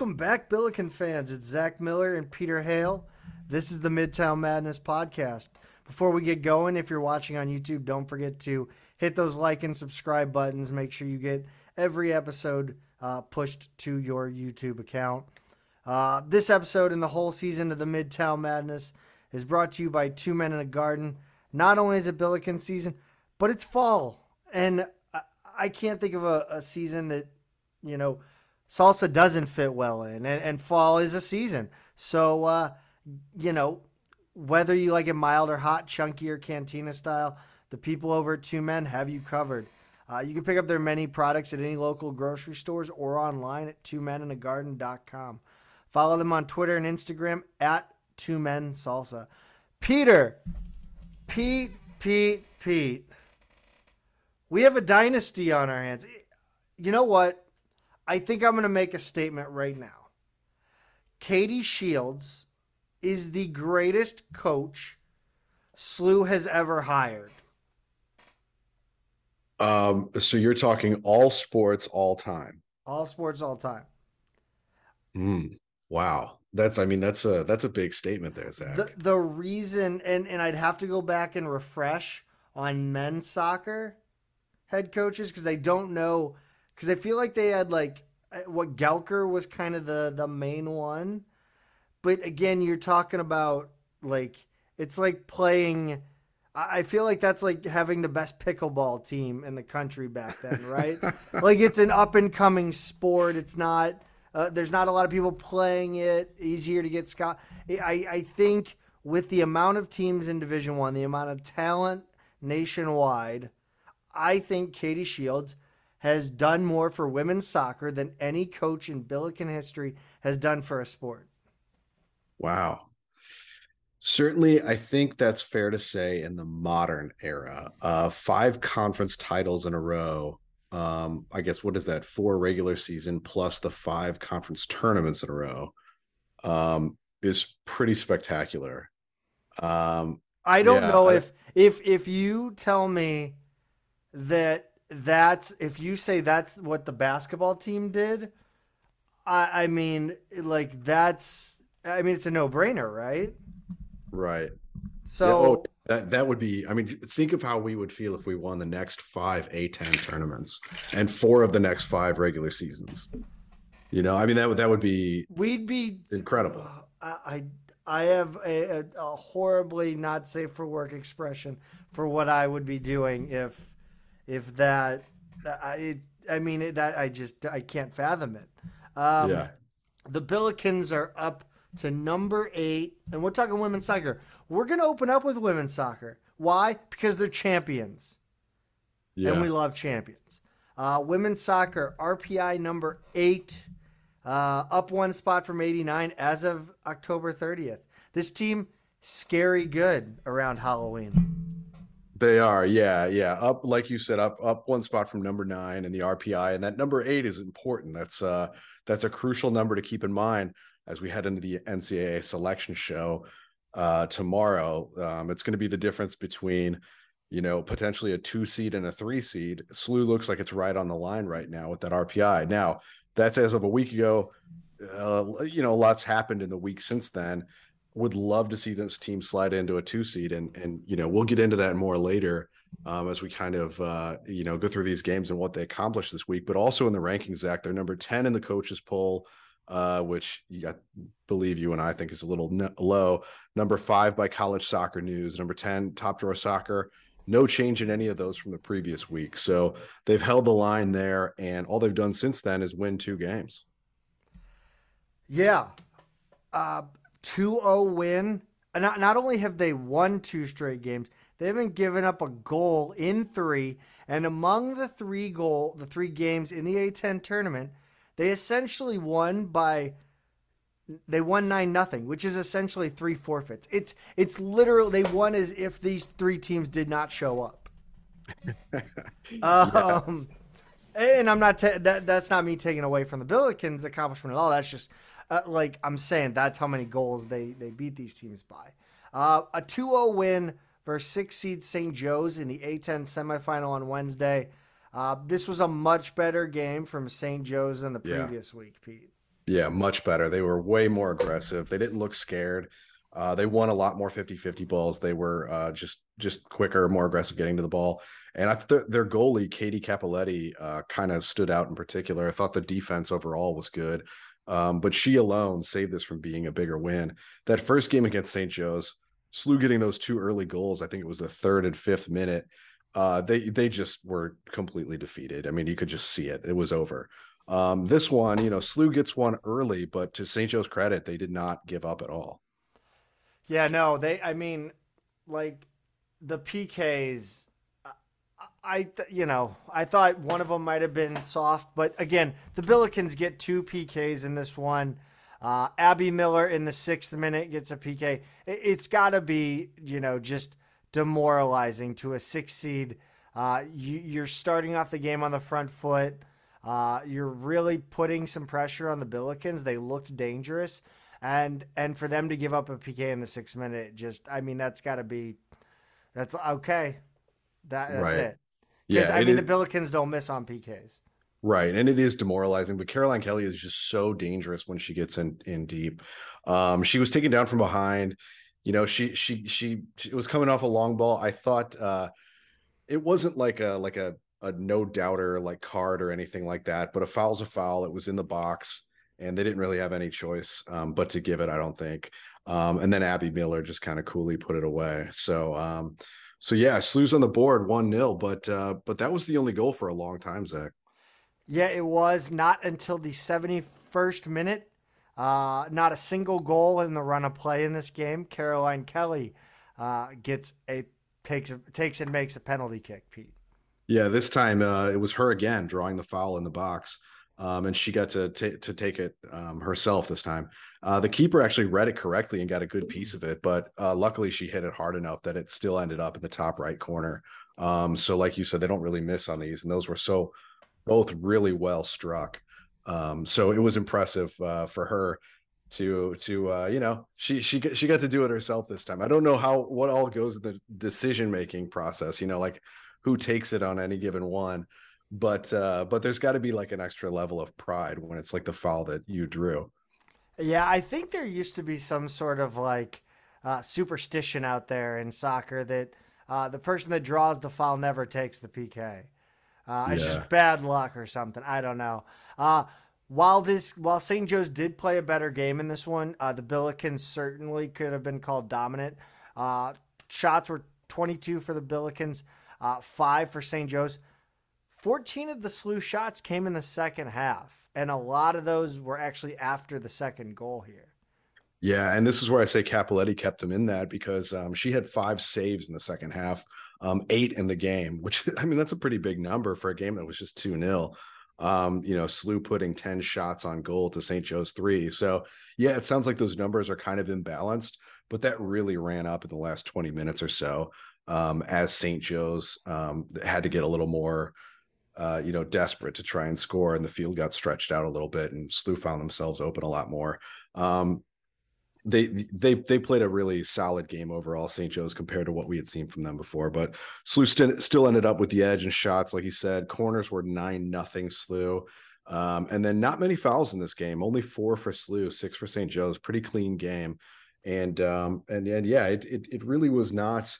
Welcome back, Billiken fans. It's Zach Miller and Peter Hale. This is the Midtown Madness podcast. Before we get going, if you're watching on YouTube, don't forget to hit those like and subscribe buttons. Make sure you get every episode uh, pushed to your YouTube account. Uh, this episode and the whole season of the Midtown Madness is brought to you by Two Men in a Garden. Not only is it Billiken season, but it's fall. And I, I can't think of a, a season that, you know, salsa doesn't fit well in, and, and fall is a season. So, uh, you know, whether you like it mild or hot, chunky or cantina style, the people over at Two Men have you covered. Uh, you can pick up their many products at any local grocery stores or online at twomeningarden.com. Follow them on Twitter and Instagram at Two Men Salsa. Peter, Pete, Pete, Pete. We have a dynasty on our hands. You know what? I think I'm going to make a statement right now. Katie Shields is the greatest coach SLU has ever hired. Um, so you're talking all sports, all time. All sports, all time. Mm, wow, that's I mean that's a that's a big statement there, Zach. The the reason, and and I'd have to go back and refresh on men's soccer head coaches because I don't know because I feel like they had like uh, what Guelker was kind of the the main one, but again, you're talking about like it's like playing. I feel like that's like having the best pickleball team in the country back then, right? like it's an up and coming sport. It's not. Uh, there's not a lot of people playing it. Easier to get Scott. I I think with the amount of teams in Division One, the amount of talent nationwide, I think Katie Shields has done more for women's soccer than any coach in Billiken history has done for a sport. Wow. Certainly, I think that's fair to say in the modern era. Uh, five conference titles in a row. Um, I guess what is that? Four regular season plus the five conference tournaments in a row um, is pretty spectacular. Um, I don't yeah, know I, if if if you tell me that that's if you say that's what the basketball team did, I I mean like that's I mean it's a no brainer, right? Right. So yeah, oh, that that would be. I mean, think of how we would feel if we won the next five A10 tournaments and four of the next five regular seasons. You know, I mean that would that would be. We'd be incredible. Uh, I I have a, a, a horribly not safe for work expression for what I would be doing if if that. I I mean that I just I can't fathom it. Um, yeah. The Billikens are up to number eight, and we're talking women's soccer. We're going to open up with women's soccer. Why? Because they're champions. Yeah. And we love champions. Uh, women's soccer, RPI number eight, uh, up one spot from 89 as of October 30th. This team, scary good around Halloween. They are, yeah, yeah. Up, like you said, up up one spot from number nine in the RPI, and that number eight is important. That's uh that's a crucial number to keep in mind as we head into the NCAA selection show uh, tomorrow. Um, it's going to be the difference between, you know, potentially a two seed and a three seed. SLU looks like it's right on the line right now with that RPI. Now, that's as of a week ago. Uh, you know, lots happened in the week since then. Would love to see this team slide into a two seed, and and you know we'll get into that more later um, as we kind of uh, you know go through these games and what they accomplished this week. But also in the rankings, Zach, they're number ten in the coaches poll uh, which I believe you and I think is a little n- low. Number five by College Soccer News. Number 10, Top Drawer Soccer. No change in any of those from the previous week. So they've held the line there, and all they've done since then is win two games. Yeah. Uh, 2 0 win. Not, not only have they won two straight games, they haven't given up a goal in three. And among the three goal, the three games in the A10 tournament, they essentially won by they won nine nothing, which is essentially three forfeits. It's it's literally they won as if these three teams did not show up. um, and I'm not ta- that that's not me taking away from the Billikens' accomplishment at all. That's just uh, like I'm saying that's how many goals they they beat these teams by. Uh, a 2-0 win versus six seed St. Joe's in the A10 semifinal on Wednesday. Uh, this was a much better game from St. Joe's than the previous yeah. week, Pete. Yeah, much better. They were way more aggressive. They didn't look scared. Uh, they won a lot more 50-50 balls. They were uh, just just quicker, more aggressive getting to the ball. And I thought their goalie, Katie Capoletti, uh, kind of stood out in particular. I thought the defense overall was good. Um, but she alone saved this from being a bigger win. That first game against St. Joe's, SLU getting those two early goals, I think it was the third and fifth minute. Uh, they they just were completely defeated. I mean, you could just see it. It was over. Um, this one, you know, SLU gets one early, but to St. Joe's credit, they did not give up at all. Yeah, no, they. I mean, like the PKs. I, you know, I thought one of them might have been soft, but again, the Billikens get two PKs in this one. Uh, Abby Miller in the sixth minute gets a PK. It, has got to be, you know, just demoralizing to a six seed. Uh, you, are starting off the game on the front foot. Uh, you're really putting some pressure on the Billikens. They looked dangerous, and and for them to give up a PK in the sixth minute, just I mean that's got to be, that's okay. That that's right. it. Yeah, I mean is, the Billikens don't miss on PKs. Right, and it is demoralizing. But Caroline Kelly is just so dangerous when she gets in in deep. Um, she was taken down from behind. You know, she she she, she was coming off a long ball. I thought uh, it wasn't like a like a a no doubter like card or anything like that, but a foul's a foul. It was in the box, and they didn't really have any choice um, but to give it. I don't think. Um, and then Abby Miller just kind of coolly put it away. So um, so yeah, SLU's on the board one 0 but uh, but that was the only goal for a long time, Zach. Yeah, it was not until the seventy first minute. Uh, not a single goal in the run of play in this game. Caroline Kelly uh, gets a takes takes and makes a penalty kick. Pete. Yeah, this time uh, it was her again drawing the foul in the box. Um, and she got to t- to take it um, herself this time. Uh, the keeper actually read it correctly and got a good piece of it, but uh, luckily she hit it hard enough that it still ended up in the top right corner. Um, so, like you said, they don't really miss on these, and those were so both really well struck. Um, so it was impressive uh, for her to to uh, you know she she she got to do it herself this time. I don't know how what all goes in the decision making process. You know, like who takes it on any given one but uh but there's got to be like an extra level of pride when it's like the foul that you drew. Yeah i think there used to be some sort of like uh, superstition out there in soccer that uh, the person that draws the foul never takes the pk uh, it's just bad luck or something i don't know. Uh, while this while st joe's did play a better game in this one uh, the billikens certainly could have been called dominant. Uh, shots were 22 for the billikens uh, five for st joe's 14 of the slew shots came in the second half, and a lot of those were actually after the second goal here. Yeah, and this is where I say Capoletti kept him in that because um, she had five saves in the second half, um, eight in the game, which I mean that's a pretty big number for a game that was just two 0 um, you know, Slew putting 10 shots on goal to St. Joe's three. So, yeah, it sounds like those numbers are kind of imbalanced, but that really ran up in the last 20 minutes or so um, as St. Joe's um, had to get a little more uh, you know, desperate to try and score, and the field got stretched out a little bit, and SLU found themselves open a lot more. Um, they they they played a really solid game overall, St. Joe's compared to what we had seen from them before. But SLU st- still ended up with the edge and shots, like you said. Corners were nine nothing SLU, um, and then not many fouls in this game. Only four for SLU, six for St. Joe's. Pretty clean game, and um, and and yeah, it it, it really was not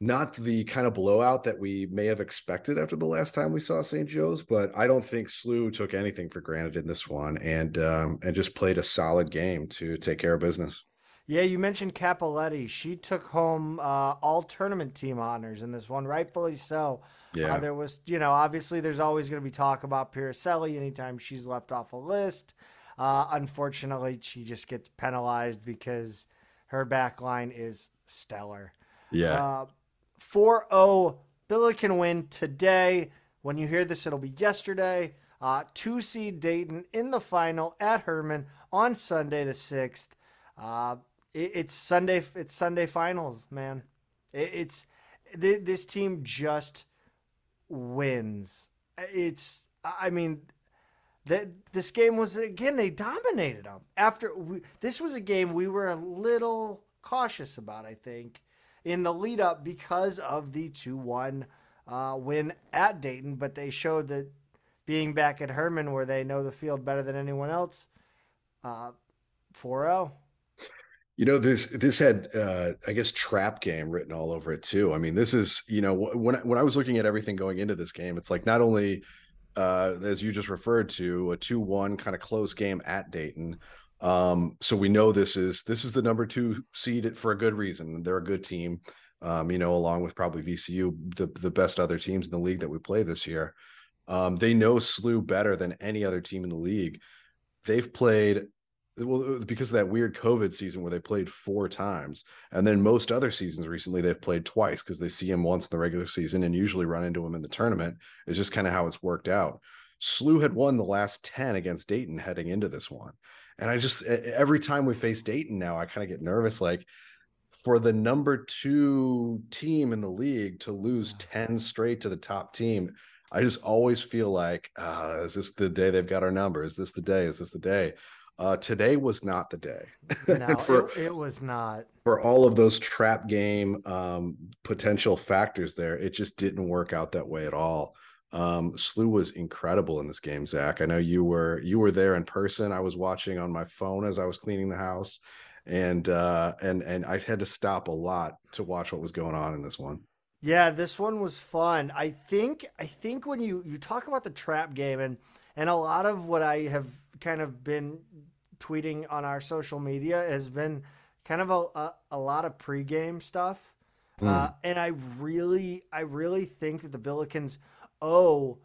not the kind of blowout that we may have expected after the last time we saw St. Joe's, but I don't think SLU took anything for granted in this one and um, and just played a solid game to take care of business. Yeah, you mentioned Capoletti. She took home uh, all tournament team honors in this one, rightfully so. Uh, yeah, uh, there was, you know, obviously there's always going to be talk about Piriselli anytime she's left off a list. Uh, unfortunately, she just gets penalized because her back line is stellar. Yeah. Uh, 4 0 Billiken win today. When you hear this, it'll be yesterday. Uh, two seed Dayton in the final at Hermann on Sunday the 6th. Uh, it, it's Sunday. It's Sunday finals, man. It, it's th- this team just wins. It's. I mean, that this game was again they dominated them. After we, this was a game we were a little cautious about. I think in the lead up because of the 2 1 uh, win at Dayton, but they showed that being back at Hermann where they know the field better than anyone else. Uh, 4-0. You know this this had uh, I guess trap game written all over it too. I mean, this is you know when when I was looking at everything going into this game, it's like not only uh, as you just referred to a two one kind of close game at Dayton. Um, so we know this is this is the number two seed for a good reason. They're a good team. Um, you know, along with probably VCU, the the best other teams in the league that we play this year. Um, they know SLU better than any other team in the league. They've played well because of that weird COVID season where they played four times, and then most other seasons recently they've played twice because they see him once in the regular season and usually run into him in the tournament. It's just kind of how it's worked out. SLU had won the last ten against Dayton heading into this one, and I just every time we face Dayton now, I kind of get nervous. Like for the number two team in the league to lose ten straight to the top team. I just always feel like, uh, is this the day they've got our number? Is this the day? Is this the day? Uh, today was not the day. No, for, it, it, was not. For all of those trap game um, potential factors there, it just didn't work out that way at all. Um, SLU was incredible in this game, Zach. I know you were you were there in person. I was watching on my phone as I was cleaning the house, and uh, and and I had to stop a lot to watch what was going on in this one. Yeah, this one was fun. I think I think when you you talk about the trap game and and a lot of what I have kind of been tweeting on our social media has been kind of a, a, a lot of pregame stuff. Mm. Uh, and I really, I really think that the Billikens owe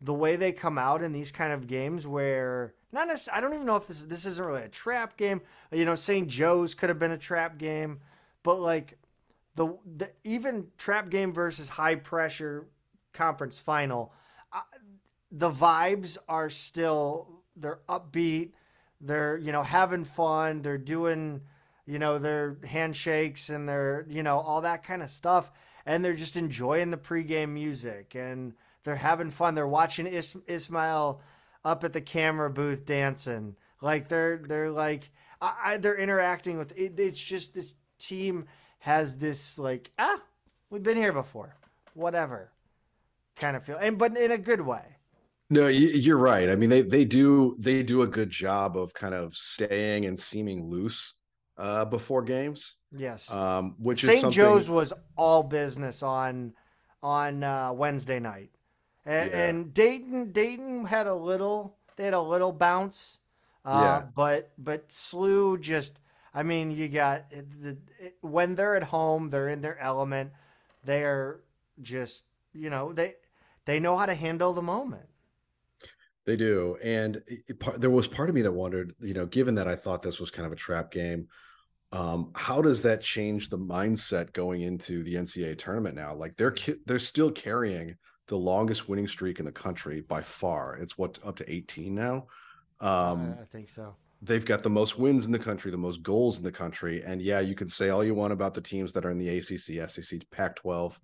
the way they come out in these kind of games where not necessarily, I don't even know if this this isn't really a trap game. You know, St. Joe's could have been a trap game, but like the, the even trap game versus high pressure conference final, uh, the vibes are still they're upbeat they're you know having fun they're doing you know their handshakes and they're you know all that kind of stuff and they're just enjoying the pregame music and they're having fun they're watching Is- ismail up at the camera booth dancing like they're they're like I, I, they're interacting with it, it's just this team has this like ah we've been here before whatever kind of feel and but in a good way no, you're right. I mean, they they do they do a good job of kind of staying and seeming loose uh, before games. Yes. Um, which St. Something... Joe's was all business on on uh, Wednesday night, and, yeah. and, Dayton Dayton had a little they had a little bounce. Uh, yeah. But but SLU just I mean you got the when they're at home they're in their element. They're just you know they they know how to handle the moment. They do, and it, it, there was part of me that wondered, you know, given that I thought this was kind of a trap game, um, how does that change the mindset going into the NCAA tournament now? Like they're they're still carrying the longest winning streak in the country by far. It's what up to 18 now. Um, I think so. They've got the most wins in the country, the most goals in the country, and yeah, you can say all you want about the teams that are in the ACC, SEC, Pac-12,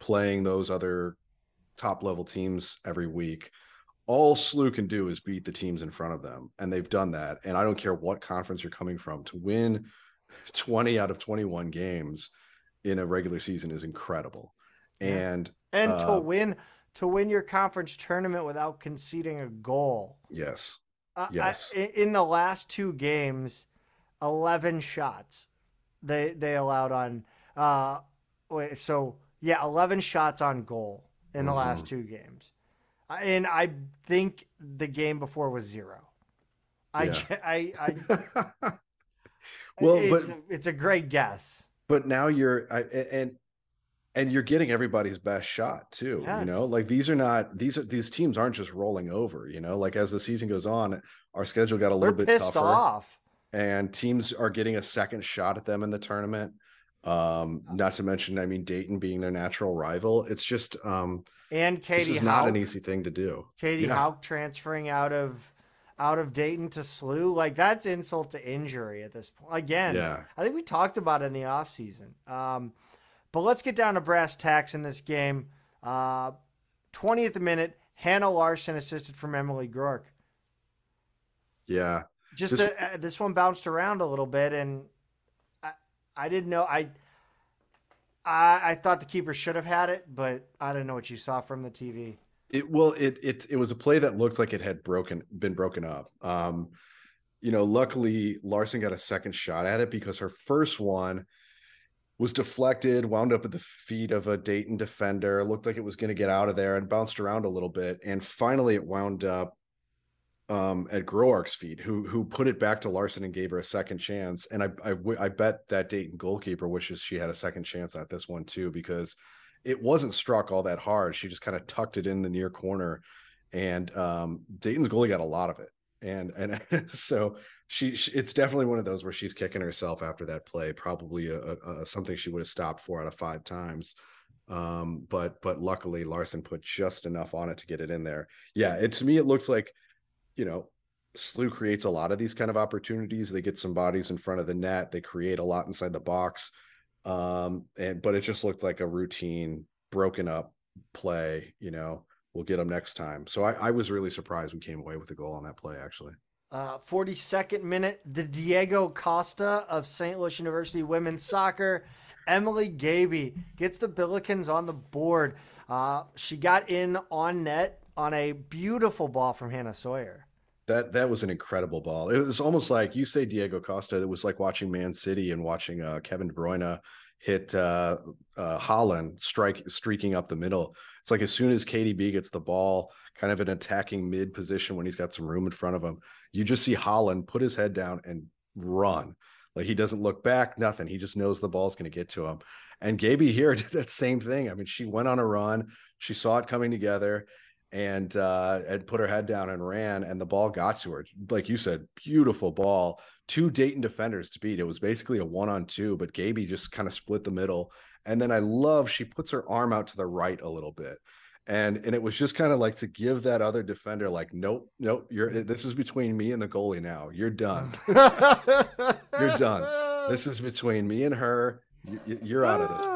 playing those other top level teams every week all SLU can do is beat the teams in front of them, and they've done that. And I don't care what conference you're coming from to win 20 out of 21 games in a regular season is incredible. And and uh, to win to win your conference tournament without conceding a goal. Yes. Uh, yes. I, in the last two games, 11 shots they they allowed on uh wait, so yeah, 11 shots on goal in the mm-hmm. last two games and I think the game before was zero. I, yeah. I, I, well, it's but it's a great guess. But now you're, I, and and you're getting everybody's best shot too. Yes. You know, like these are not these are these teams aren't just rolling over. You know, like as the season goes on, our schedule got a little They're bit pissed tougher, off, and teams are getting a second shot at them in the tournament. Um, not to mention, I mean, Dayton being their natural rival. It's just um, and Katie this is Houck, not an easy thing to do. Katie yeah. Houck transferring out of out of Dayton to SLU, like that's insult to injury at this point. Again, yeah. I think we talked about it in the offseason. Um, but let's get down to brass tacks in this game. Uh, 20th minute, Hannah Larson assisted from Emily Groark. Yeah. Just this, a, this one bounced around a little bit, and I, I didn't know. I I, I thought the keeper should have had it, but I don't know what you saw from the TV. It well, it it it was a play that looked like it had broken been broken up. Um, you know, luckily Larson got a second shot at it because her first one was deflected, wound up at the feet of a Dayton defender, looked like it was going to get out of there and bounced around a little bit. And finally it wound up um, at Groark's feet, who who put it back to Larson and gave her a second chance. And I, I I bet that Dayton goalkeeper wishes she had a second chance at this one too, because it wasn't struck all that hard. She just kind of tucked it in the near corner, and um, Dayton's goalie got a lot of it. And and so she, she, it's definitely one of those where she's kicking herself after that play. Probably a, a, a something she would have stopped four out of five times. Um, but but luckily Larson put just enough on it to get it in there. Yeah, it to me it looks like you know, SLU creates a lot of these kind of opportunities. They get some bodies in front of the net. They create a lot inside the box. Um, and but it just looked like a routine, broken up play. You know, we'll get them next time. So I, I was really surprised we came away with a goal on that play. Actually, uh, 42nd minute, the Diego Costa of St. Louis University women's soccer, Emily Gaebe gets the Billikens on the board. Uh, she got in on net on a beautiful ball from Hannah Sawyer. That that was an incredible ball. It was almost like you say Diego Costa. It was like watching Man City and watching uh, Kevin De Bruyne hit uh, uh, Haaland strike streaking up the middle. It's like as soon as KDB gets the ball, kind of an attacking mid position when he's got some room in front of him, you just see Haaland put his head down and run. Like he doesn't look back, nothing. He just knows the ball's going to get to him. And Gaebe here did that same thing. I mean, she went on a run. She saw it coming together and uh and put her head down and ran and the ball got to her. Like you said beautiful ball. Two dayton defenders to beat. It was basically a one on two but gaebe just kind of split the middle. And then i love she puts her arm out to the right a little bit. And and it was just kind of like to give that other defender like nope nope you're this is between me and the goalie now. You're done. You're done. This is between me and her. You, are out of this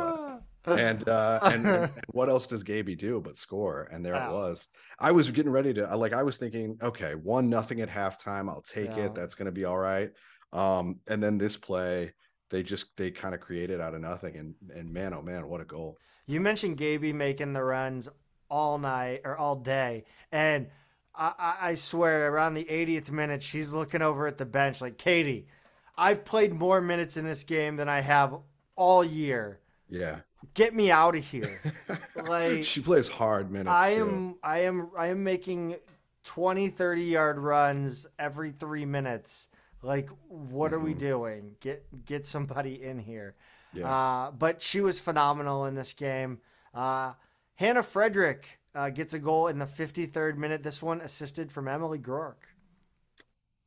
and uh and, and, what else does Gaebe do but score? And there wow. it was. I was getting ready to like I was thinking, okay, one nothing at halftime. I'll take yeah. it. That's gonna be all right. Um, and then this play, they just they kind of created out of nothing. And and man, oh man, what a goal. You mentioned Gaebe making the runs all night or all day. And I, I swear around the 80th minute, she's looking over at the bench like, Katie, I've played more minutes in this game than I have all year. Yeah get me out of here. like she plays hard minutes. I am too. I am I am making 20 30 yard runs every 3 minutes. Like what mm-hmm. are we mm-hmm. doing? Get get somebody in here. Yeah. Uh, but she was phenomenal in this game. Uh, Hannah Friedrich uh, gets a goal in the 53rd minute. This one assisted from Emily Groark.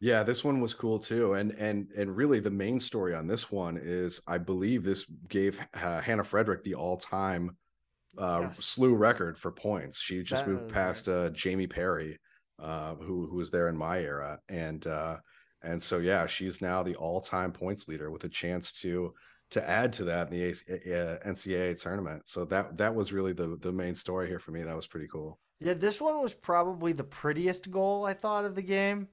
Yeah, this one was cool too, and and and really the main story on this one is I believe this gave uh, Hannah Friedrich the all-time uh, yes. SLU record for points. She just that moved past right. uh, Jamie Perry, uh, who who was there in my era, and uh, and so yeah, she's now the all-time points leader with a chance to to add to that in the NCAA tournament. So that that was really the the main story here for me. That was pretty cool. Yeah, this one was probably the prettiest goal I thought of the game.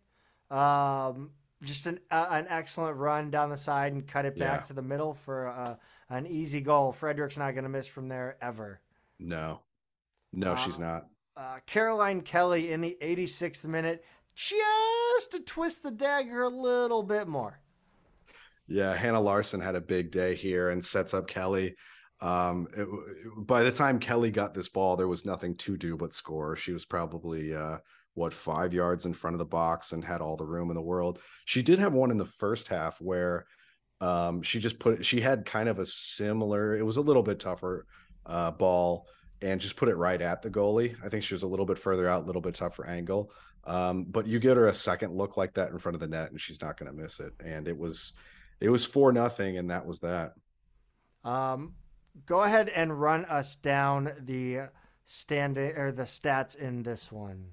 Um, just an uh, an excellent run down the side and cut it back yeah. to the middle for uh, an easy goal. Friedrich's not going to miss from there ever. No, no, uh, she's not. Uh, Caroline Kelly in the 86th minute, just to twist the dagger a little bit more. Yeah, Hannah Larson had a big day here and sets up Kelly. Um, it, by the time Kelly got this ball, there was nothing to do but score. She was probably uh, what five yards in front of the box and had all the room in the world. She did have one in the first half where um, she just put she had kind of a similar. It was a little bit tougher uh, ball and just put it right at the goalie. I think she was a little bit further out, a little bit tougher angle. Um, but you get her a second look like that in front of the net, and she's not going to miss it. And it was it was four nothing, and that was that. Um, go ahead and run us down the standing or the stats in this one.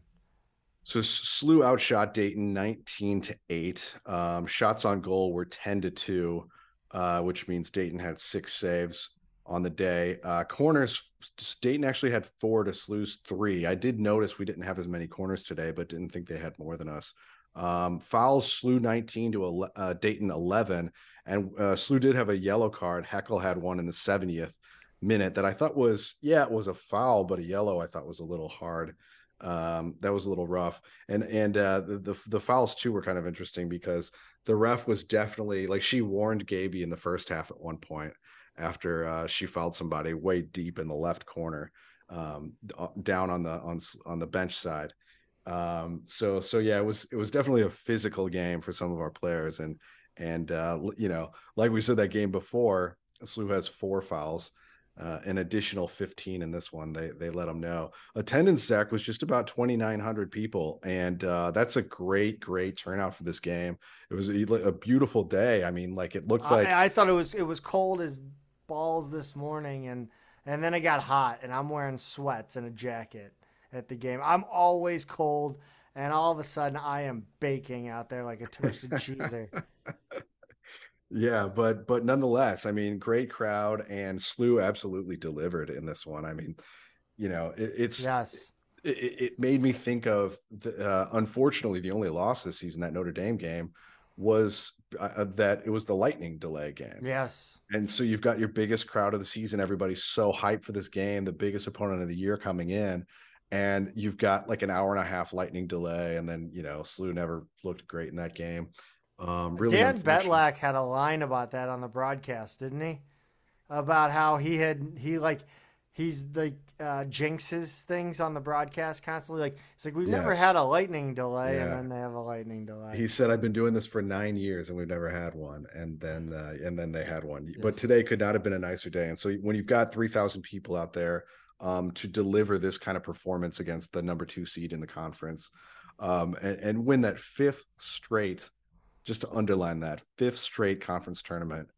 So SLU outshot Dayton 19 to 8. Um, shots on goal were 10 to 2, uh, which means Dayton had six saves on the day. Uh, corners, Dayton actually had four to SLU's three. I did notice we didn't have as many corners today, but didn't think they had more than us. Um, fouls SLU 19 to uh, Dayton 11, and uh, SLU did have a yellow card. Heckel had one in the 70th. minute that I thought was yeah, it was a foul, but a yellow I thought was a little hard. Um, that was a little rough. And and uh, the, the the fouls too were kind of interesting because the ref was definitely like she warned Gaebe in the first half at one point after uh, she fouled somebody way deep in the left corner, um, uh, down on the on on the bench side. Um, so so yeah, it was it was definitely a physical game for some of our players, and and uh, you know, like we said that game before, SLU has four fouls. Uh, an additional 15 in this one. They they let them know. Attendance Zach was just about 2,900 people, and uh, that's a great great turnout for this game. It was a, a beautiful day. I mean, like it looked like I, I, thought it was it was cold as balls this morning, and and then it got hot, and I'm wearing sweats and a jacket at the game. I'm always cold, and all of a sudden I am baking out there like a toasted cheeser. Yeah, but but nonetheless, I mean, great crowd and SLU absolutely delivered in this one. I mean, you know, it, it's yes. It, it, made me think of the, uh, unfortunately the only loss this season that Notre Dame game was uh, that it was the lightning delay game. Yes. And so you've got your biggest crowd of the season. Everybody's so hyped for this game, the biggest opponent of the year coming in. And you've got like an hour and a half lightning delay. And then, you know, SLU never looked great in that game. Um, really Dan Betlak had a line about that on the broadcast, didn't he? About how he had he like he's like uh, jinxes things on the broadcast constantly. Like it's like we've yes. never had a lightning delay, yeah. and then they have a lightning delay. He said, "I've been doing this for nine years, and we've never had one." And then uh, and then they had one. Yes. But today could not have been a nicer day. And so when you've got three thousand people out there um, to deliver this kind of performance against the number two seed in the conference, um, and, and win that fifth straight just to underline that fifth straight conference tournament.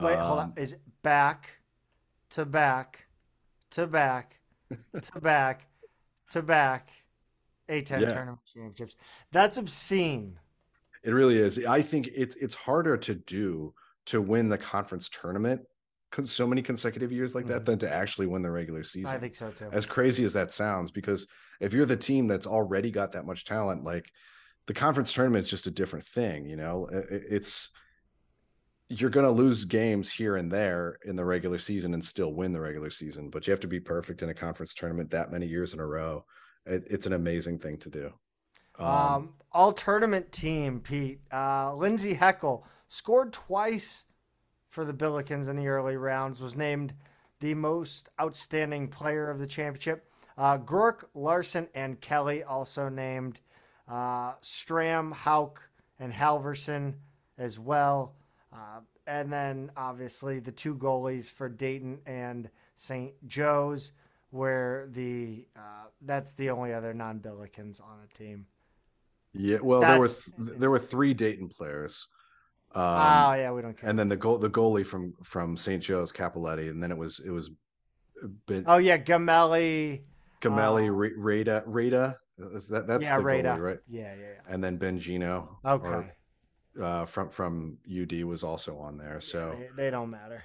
Wait, um, hold on. Um, Is it back to back to back to back to back A10 yeah. tournament championships? That's obscene. It really is. I think it's it's harder to do to win the conference tournament so many consecutive years like that mm-hmm. than to actually win the regular season. I think so too. As crazy as that sounds, because if you're the team that's already got that much talent, like the conference tournament is just a different thing you know? It's you're going to lose games here and there in the regular season and still win the regular season but you have to be perfect in a conference tournament that many years in a row. It, it's an amazing thing to do. Um, um, all tournament team pete uh, lindsey heckel scored twice for the billikens in the early rounds was named the most outstanding player of the championship. Uh, Larson, and Kelly also named uh, Stram, Houck, and Halverson as well. Uh, and then obviously the two goalies for Dayton and St. Joe's, where the uh, that's the only other non Billikens on a team. Yeah, well, that's, there were th- there were three Dayton players. Um, oh yeah, we don't care. And then the goal the goalie from from St. Joe's Capoletti, and then it was it was. Been, oh yeah, Gamelli. Gamelli, uh, Rada, Rada, is that that's yeah, the right goalie, right? Yeah, yeah, yeah. And then Bengino. Okay. Or, uh, from from UD was also on there. So yeah, they, they, don't matter.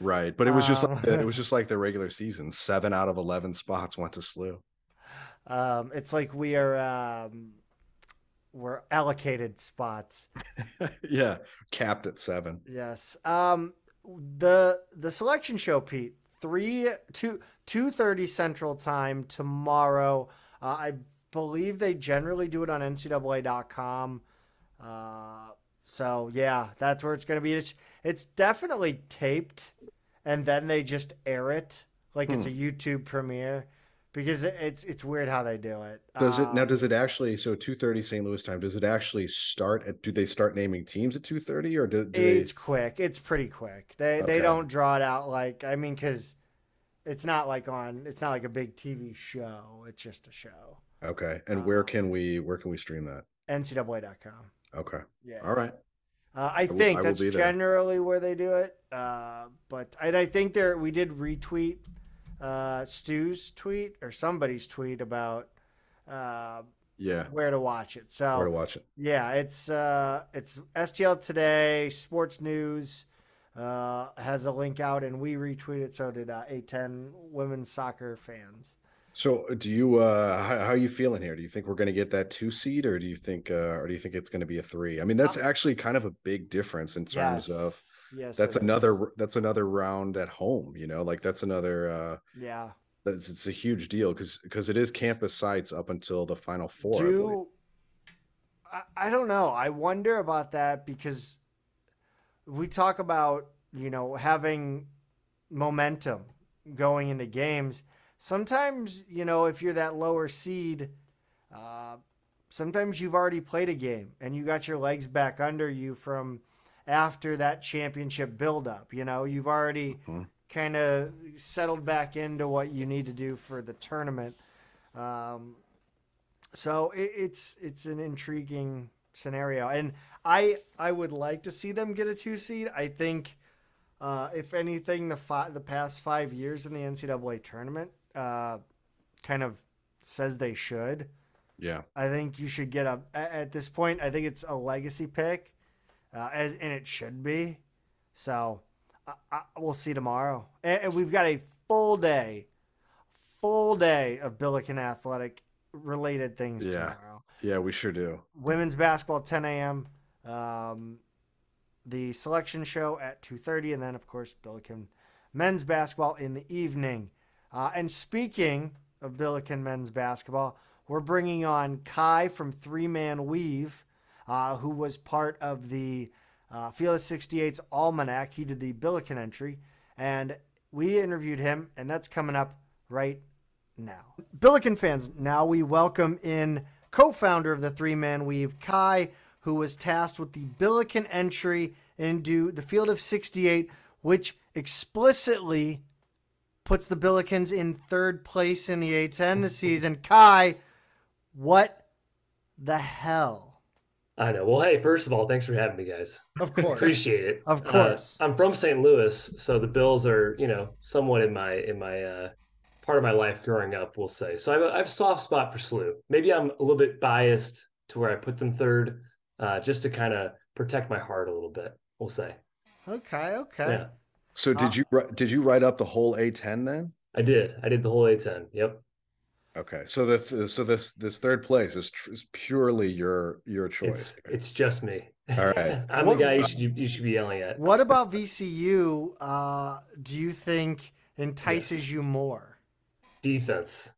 Right, but it was just um, like it was just like the regular season. Seven out of eleven spots went to SLU. Um, it's like we are um, we're allocated spots. yeah, capped at seven. Yes. Um, the the selection show, Pete, three two two thirty Central Time tomorrow. Uh, I believe they generally do it on NCAA.com. Uh, so yeah, that's where it's going to be. It's it's definitely taped, and then they just air it like hmm. it's a YouTube premiere because it's it's weird how they do it. Does it now? Um, does it actually? So two thirty St. Louis time. Does it actually start at? Do they start naming teams at two thirty or do, do it's they... quick? It's pretty quick. They okay. they don't draw it out like I mean because it's not like on it's not like a big TV show. It's just a show. Okay. And um, where can we where can we stream that? NCAA.com. Okay. Yeah. All right. Uh, I, I think will, that's generally where they do it. Uh, but I, I think there we did retweet uh, Stu's tweet or somebody's tweet about uh, yeah where to watch it. So where to watch it? Yeah, it's uh, it's STL today, Sports News uh, has a link out, and we retweeted. So did uh, A10 women's soccer fans. So, do you uh how, how, are you feeling here? Do you think we're going to get that two seed, or do you think uh or do you think it's going to be a three? I mean, that's actually kind of a big difference in terms yes. of Yes. that's it is. another that's another round at home. You know, like that's another. uh Yeah. That's it's a huge deal because because it is campus sites up until the final four. I. Do I, I don't know. I wonder about that because we talk about, you know, having momentum going into games. Sometimes, you know, if you're that lower seed, uh, sometimes you've already played a game and you got your legs back under you from after that championship buildup. You know, you've already Mhm. kind of settled back into what you need to do for the tournament. Um, so it, it's it's an intriguing scenario, and I I would like to see them get a two seed. I think, uh, if anything, the fi- the past five years in the NCAA tournament uh, kind of says they should. Yeah. I think you should get a at this point. I think it's a legacy pick, uh, as, and it should be. So I, I, we'll see tomorrow, and, and we've got a full day, full day of Billiken Athletic related things Yeah. tomorrow. Yeah, we sure do. Women's basketball 10 a.m. Um, the selection show at 2:30, and then of course Billiken men's basketball in the evening. Uh, and speaking of Billiken men's basketball, we're bringing on Kai from Three Man Weave, uh, who was part of the uh, Field of 68's Almanac. He did the Billiken entry, and we interviewed him, and that's coming up right now. Billiken fans, now we welcome in co-founder of the Three Man Weave, Kai, who was tasked with the Billiken entry into the Field of 68, which explicitly puts the Billikens in third place in the A10 this season. Kai, what the hell? I know. Well, hey, first of all, thanks for having me, guys. Of course. Appreciate it. Of Uh, course. I'm from St. Louis, so the Bills are, you know, somewhat in my in my uh, part of my life growing up. We'll say. So I have, a, I have a soft spot for SLU. Maybe I'm a little bit biased to where I put them third, uh, just to kind of protect my heart a little bit. We'll say. Okay, okay. Yeah, So did you did you write up the whole A10 then? I did. I did the whole A10. Yep. Okay, so the so this this third place is, tr- is purely your your choice. It's it's just me. All right. I'm What- the guy you should you should be yelling at. What about VCU? Uh, do you think entices you more? Defense.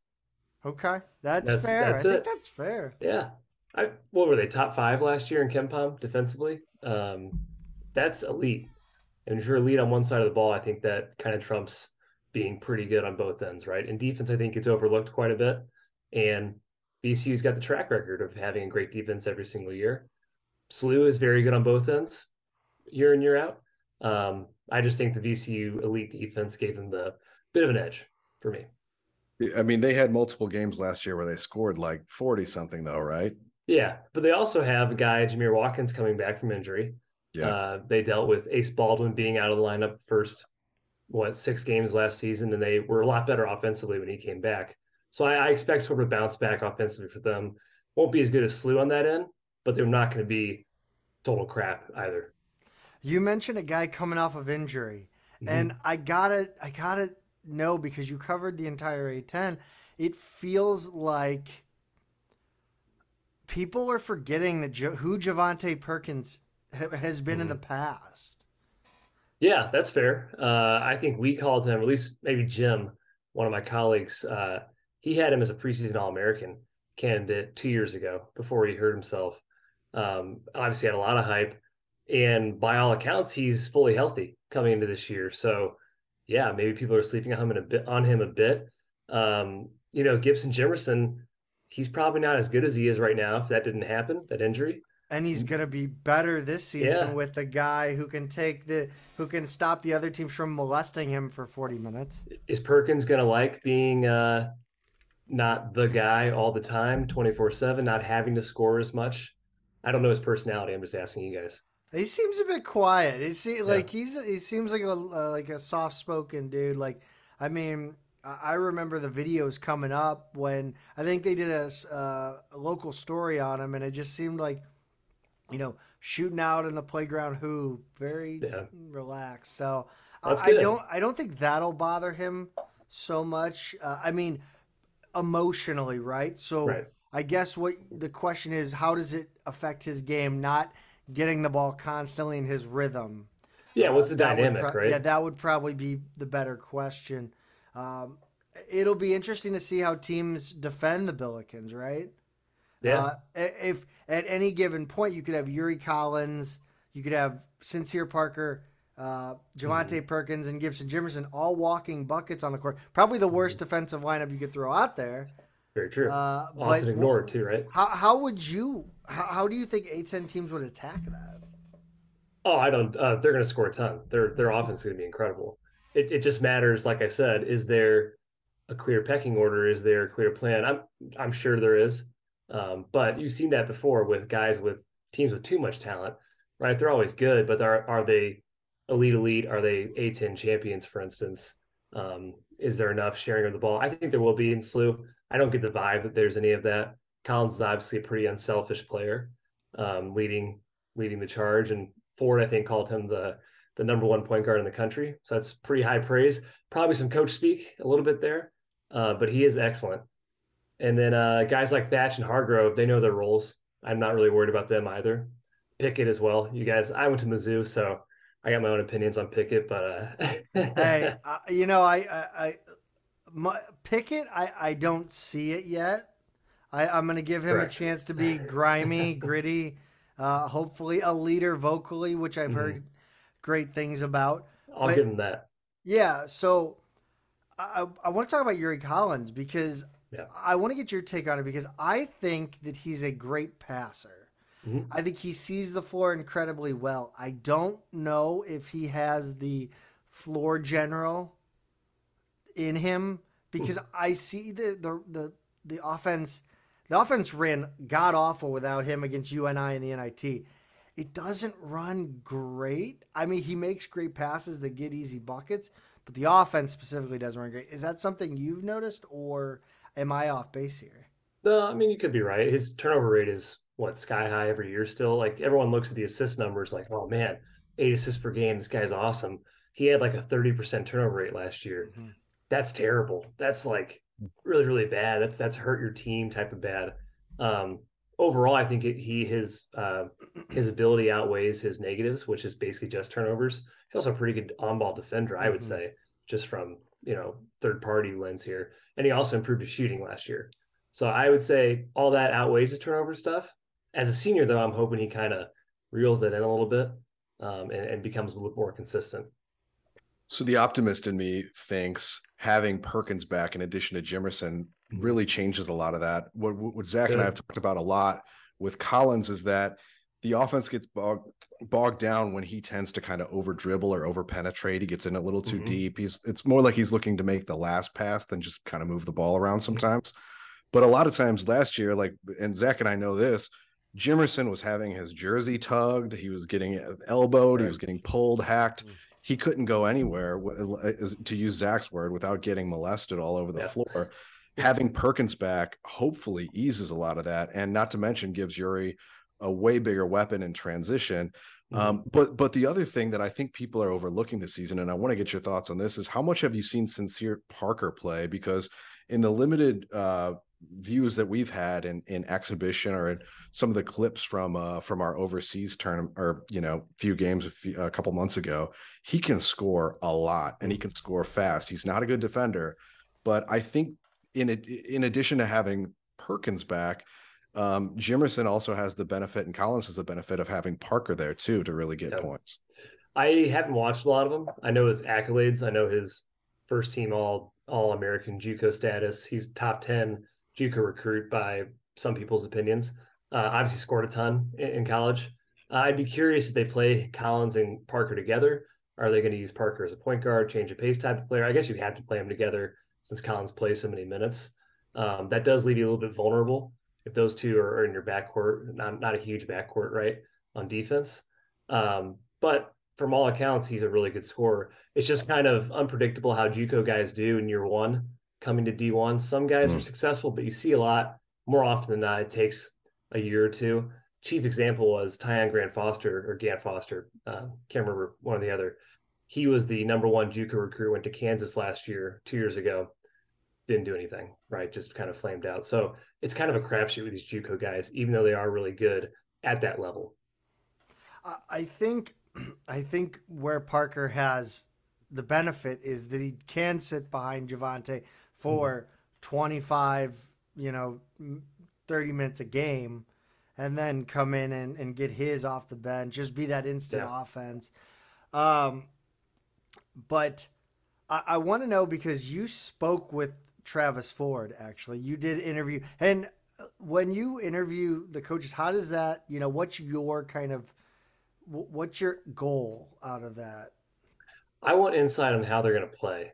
Okay, that's, That's- fair. that's I think that's fair. Yeah. I what were they top five last year in KenPom defensively? Um, that's elite. And if you're elite on one side of the ball, I think that kind of trumps being pretty good on both ends, right? In defense, I think it's overlooked quite a bit. And VCU's got the track record of having a great defense every single year. SLU is very good on both ends, year in year out. Um, I just think the VCU elite defense gave them the bit of an edge for me. I mean, they had multiple games last year where they scored like 40 something though, right? Yeah, but they also have a guy, Jamir Watkins, coming back from injury. Yeah. Uh, they dealt with Ace Baldwin being out of the lineup first, what, six games last season, and they were a lot better offensively when he came back. So I, I expect sort of a bounce back offensively for them. Won't be as good as Slew on that end, but they're not going to be total crap either. You mentioned a guy coming off of injury, Mhm. and I gotta, I gotta know because you covered the entire A10. It feels like people are forgetting that jo- who Javonte Perkins ha- has been in the past. Yeah, that's fair. Uh, I think we called him, at least maybe Jim, one of my colleagues. Uh, he had him as a preseason All American candidate two years ago before he hurt himself. Um, obviously, had a lot of hype, and by all accounts, he's fully healthy coming into this year. So, yeah, maybe people are sleeping on him a bit on him a bit. Um, you know, Gibson Jimerson, he's probably not as good as he is right now. If that didn't happen, that injury, And he's gonna be better this season Yeah. with the guy who can take the who can stop the other teams from molesting him for forty minutes. is Perkins going to like being uh, not the guy all the time, 24 7, not having to score as much? I don't know his personality. I'm just asking you guys. He seems a bit quiet. It se- like he's he seems like a uh, like a soft spoken dude. Like I mean, I remember the videos coming up when I think they did a, uh, a local story on him, and it just seemed like you know shooting out in the playground hoop, very Yeah. relaxed. So I, That's I good. don't I don't think that'll bother him so much. Uh, I mean, emotionally, right? So. Right. I guess what the question is, how does it affect his game not getting the ball constantly in his rhythm? Yeah, what's the Uh, that dynamic, pro- right? Yeah, that would probably be the better question. Um, it'll be interesting to see how teams defend the Billikens, right? Yeah. Uh, if at any given point you could have Yuri Collins, you could have Sincere Parker, uh, Javonte Mm-hmm. Perkins, and Gibson Jimerson all walking buckets on the court. Probably the worst defensive lineup you could throw out there. Very true. Uh, Often but ignored too, right? How, how would you? How, how do you think eight ten teams would attack that? Oh, I don't. Uh, they're going to score a ton. Their their offense is going to be incredible. It it just matters. Like I said, is there a clear pecking order? Is there a clear plan? I'm I'm sure there is. Um, but you've seen that before with guys with teams with too much talent, right? They're always good, but are are they elite elite? Are they A10 champions, for instance? Um, is there enough sharing of the ball? I think there will be in SLU. I don't get the vibe that there's any of that. Collins is obviously a pretty unselfish player, um, leading leading the charge, and Ford I think called him the the number one point guard in the country. So that's pretty high praise. Probably some coach speak a little bit there, uh, but he is excellent. And then uh, guys like Thatch and Hargrove, they know their roles. I'm not really worried about them either. Pickett as well. You guys, I went to Mizzou, so I got my own opinions on Pickett, but uh, hey, uh, you know, I, I, I my, Pickett, I, I don't see it yet. I, I'm going to give him Correct. a chance to be grimy, gritty, uh, hopefully a leader vocally, which I've Mhm. heard great things about. I'll but- give him that. Yeah, so I, I want to talk about Yuri Collins because Yeah. I want to get your take on it because I think that he's a great passer. Mhm. I think he sees the floor incredibly well. I don't know if he has the floor general in him because I see the the the, the offense the offense ran god awful without him against UNI and the NIT. It doesn't run great. I mean, he makes great passes that get easy buckets, but the offense specifically doesn't run great. Is that something you've noticed, or am I off base here? No, I mean you could be right. His turnover rate is what sky high every year still. Like everyone looks at the assist numbers, like, oh man, eight assists per game. This guy's awesome. He had like a 30% turnover rate last year. Mhm. That's terrible. That's like really, really bad. That's that's hurt your team type of bad. Um overall, I think it, he his uh his ability outweighs his negatives, which is basically just turnovers. He's also a pretty good on-ball defender, I would Mhm. say, just from you know third party lens here. And he also improved his shooting last year. So I would say all that outweighs his turnover stuff. As a senior, though, I'm hoping he kind of reels that in a little bit um, and, and becomes a little more consistent. So the optimist in me thinks having Perkins back in addition to Jimerson Mhm. really changes a lot of that. What what Zach and I have talked about a lot with Collins is that the offense gets bogged bogged down when he tends to kind of over dribble or over penetrate. He gets in a little too Mhm. deep. He's it's more like he's looking to make the last pass than just kind of move the ball around sometimes. But a lot of times last year, like and Zach and I know this, Jimerson was having his jersey tugged. He was getting elbowed. He was getting pulled, hacked. Mm. He couldn't go anywhere, to use Zach's word, without getting molested all over the Yeah. floor. Having Perkins back hopefully eases a lot of that, and not to mention gives Yuri a way bigger weapon in transition. Mm-hmm. Um, but but the other thing that I think people are overlooking this season, and I want to get your thoughts on this, is how much have you seen Sincere Parker play? Because in the limited uh, views that we've had in in exhibition or in some of the clips from uh, from our overseas tournament or you know few games a, few, a couple months ago, he can score a lot and he can score fast. He's not a good defender, but I think in it, in addition to having Perkins back. Um, Jimerson also has the benefit, and Collins has the benefit of having Parker there too to really get points. I haven't watched a lot of them. I know his accolades. I know his first team all all American JUCO status. He's top ten JUCO recruit by some people's opinions. Uh, obviously scored a ton in, in college. Uh, I'd be curious if they play Collins and Parker together. Are they going to use Parker as a point guard, change of pace type of player? I guess you'd have to play them together since Collins plays so many minutes. Um, that does leave you a little bit vulnerable if those two are, are in your backcourt. Not not a huge backcourt, right, on defense. Um, but from all accounts, he's a really good scorer. It's just kind of unpredictable how JUCO guys do in year one coming to D1. Some guys are Mm. successful, but you see a lot more often than not. It takes a year or two. Chief example was Tyon Grant Foster or Gant Foster. Uh, can't remember one or the other. He was the number one JUCO recruit. Went to Kansas last year, two years ago. Didn't do anything, right? Just kind of flamed out. So it's kind of a crapshoot with these JUCO guys, even though they are really good at that level. I, I think I think where Parker has the benefit is that he can sit behind Javonte for mm-hmm. 25, you know, 30 minutes a game and then come in and, and get his off the bench, just be that instant yeah. offense. Um, but I, I want to know because you spoke with Travis Ford, actually. You did interview. And uh, when you interview the coaches, how does that, you know, what's your kind of, what's your goal out of that? I want insight on how they're going to play.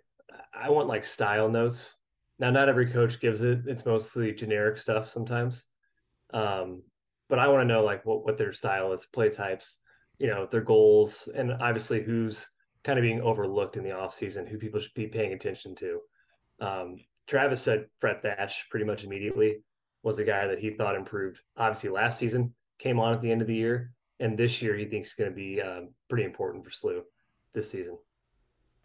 I want like style notes. Now, not every coach gives it. It's mostly generic stuff sometimes. Um, but I want to know like what, what their style is, play types, you know, their goals, and obviously who's kind of being overlooked in the offseason, who people should be paying attention to. Um, Travis said Fred Thatch pretty much immediately was the guy that he thought improved. Obviously, last season came on at the end of the year, and this year he thinks is going to be um, pretty important for SLU this season.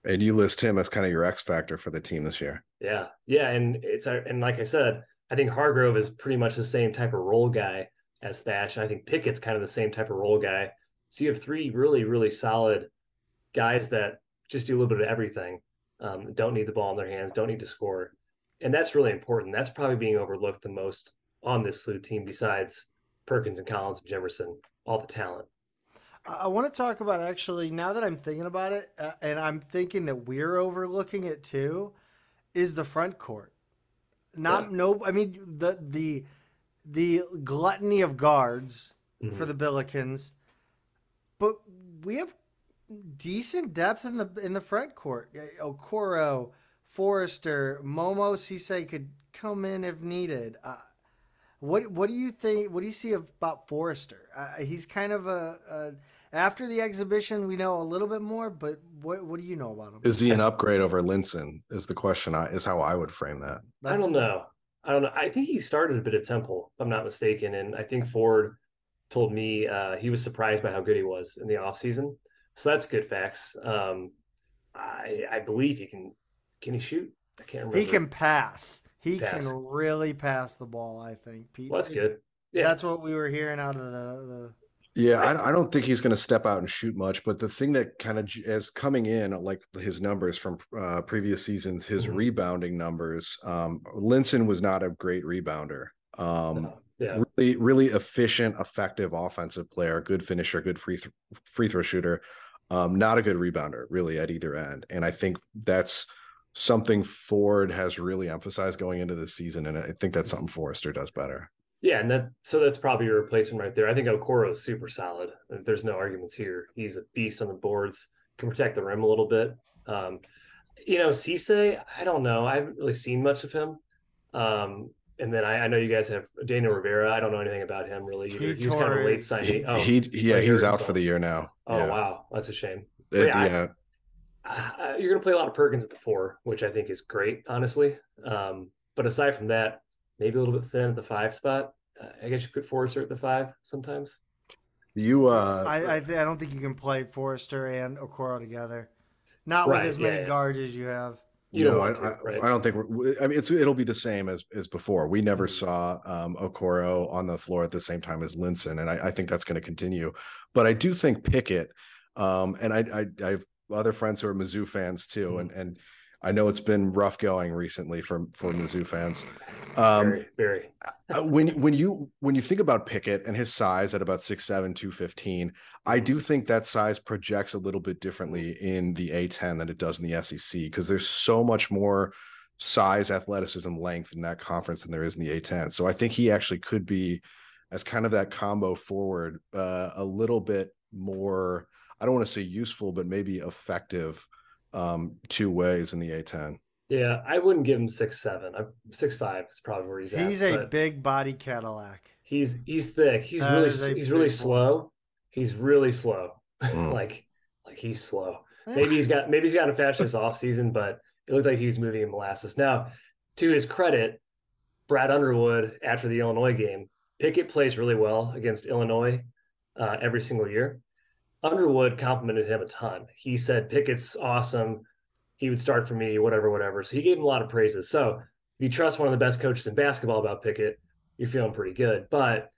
And you list him as kind of your X factor for the team this year. Yeah, yeah, and it's and like I said, I think Hargrove is pretty much the same type of role guy as Thatch, and I think Pickett's kind of the same type of role guy. So you have three really, really solid guys that just do a little bit of everything. Um, don't need the ball in their hands, don't need to score, and that's really important. That's probably being overlooked the most on this SLU team, besides Perkins and Collins and Jefferson, all the talent. I want to talk about actually now that I'm thinking about it, uh, and I'm thinking that we're overlooking it too, is the front court. Not yeah. no, I mean the the the gluttony of guards mm-hmm. for the Billikens, but we have decent depth in the in the front court. Okoro, Forrester, Momo, Cisse could come in if needed. Uh, what what do you think? What do you see about Forrester? Uh, he's kind of a, a, after the exhibition, we know a little bit more. But what what do you know about him? Is he an upgrade over Linssen? Is the question? I, is how I would frame that. That's I don't know. I don't know. I think he started a bit at Temple, if I'm not mistaken, and I think Ford told me uh, he was surprised by how good he was in the off season. So that's good facts. Um, I I believe he can. Can he shoot? I can't remember. He can pass. He pass. can really pass the ball. I think. Pete. Well, that's good. Yeah, that's what we were hearing out of the. the... Yeah, I, I don't think he's going to step out and shoot much. But the thing that kind of is coming in, like his numbers from uh, previous seasons, his mm-hmm. rebounding numbers. Um, Linssen was not a great rebounder. Um, no. Yeah. Really, really efficient, effective offensive player, good finisher, good free th- free throw shooter um, not a good rebounder really at either end. And I think that's something Ford has really emphasized going into the season. And I think that's something Forrester does better. Yeah, and that so that's probably your replacement right there. I think Okoro is super solid. There's no arguments here. He's a beast on the boards, can protect the rim a little bit. Um, you know, Cisse, I don't know. I haven't really seen much of him. Um, and then I, I, know you guys have Daniel Rivera. I don't know anything about him really. Either. He, he was kind of a late signing. Oh, he, yeah, he's out for the year now. Oh yeah. wow, that's a shame. It, yeah, yeah. I, you're going to play a lot of Perkins at the four, which I think is great, honestly. Um, but aside from that, maybe a little bit thin at the five spot. Uh, I guess you put Forrester at the five sometimes. You, uh, I, I, th- I don't think you can play Forrester and Okoro together. Not right, with as many yeah, guards as you have. You no, I, to, right? I, don't think we're, I mean, it's it'll be the same as as before. We never mm-hmm. saw um, Okoro on the floor at the same time as Linssen, and I, I think that's going to continue. But I do think Pickett, um, and I, I, I have other friends who are Mizzou fans too, mm-hmm. and and I know it's been rough going recently for for Mizzou fans. Um, very, very. Uh, when when you when you think about Pickett and his size at about 6'7", 215, I do think that size projects a little bit differently in the A10 than it does in the SEC because there's so much more size, athleticism, length in that conference than there is in the A10. So I think he actually could be as kind of that combo forward, uh, a little bit more. I don't want to say useful, but maybe effective um, two ways in the A10. Yeah, I wouldn't give him six seven. I'm six five is probably where he's, at. He's a big body Cadillac. He's he's thick. He's that really he's really slow. He's really slow. Mm. like like he's slow. Maybe he's got maybe he's got a fast this off season, but it looked like he was moving in molasses. Now, to his credit, Brad Underwood after the Illinois game, Pickett plays really well against Illinois uh, every single year. Underwood complimented him a ton. He said Pickett's awesome. He would start for me, whatever, whatever. So he gave him a lot of praises. So if you trust one of the best coaches in basketball about Pickett, you're feeling pretty good. But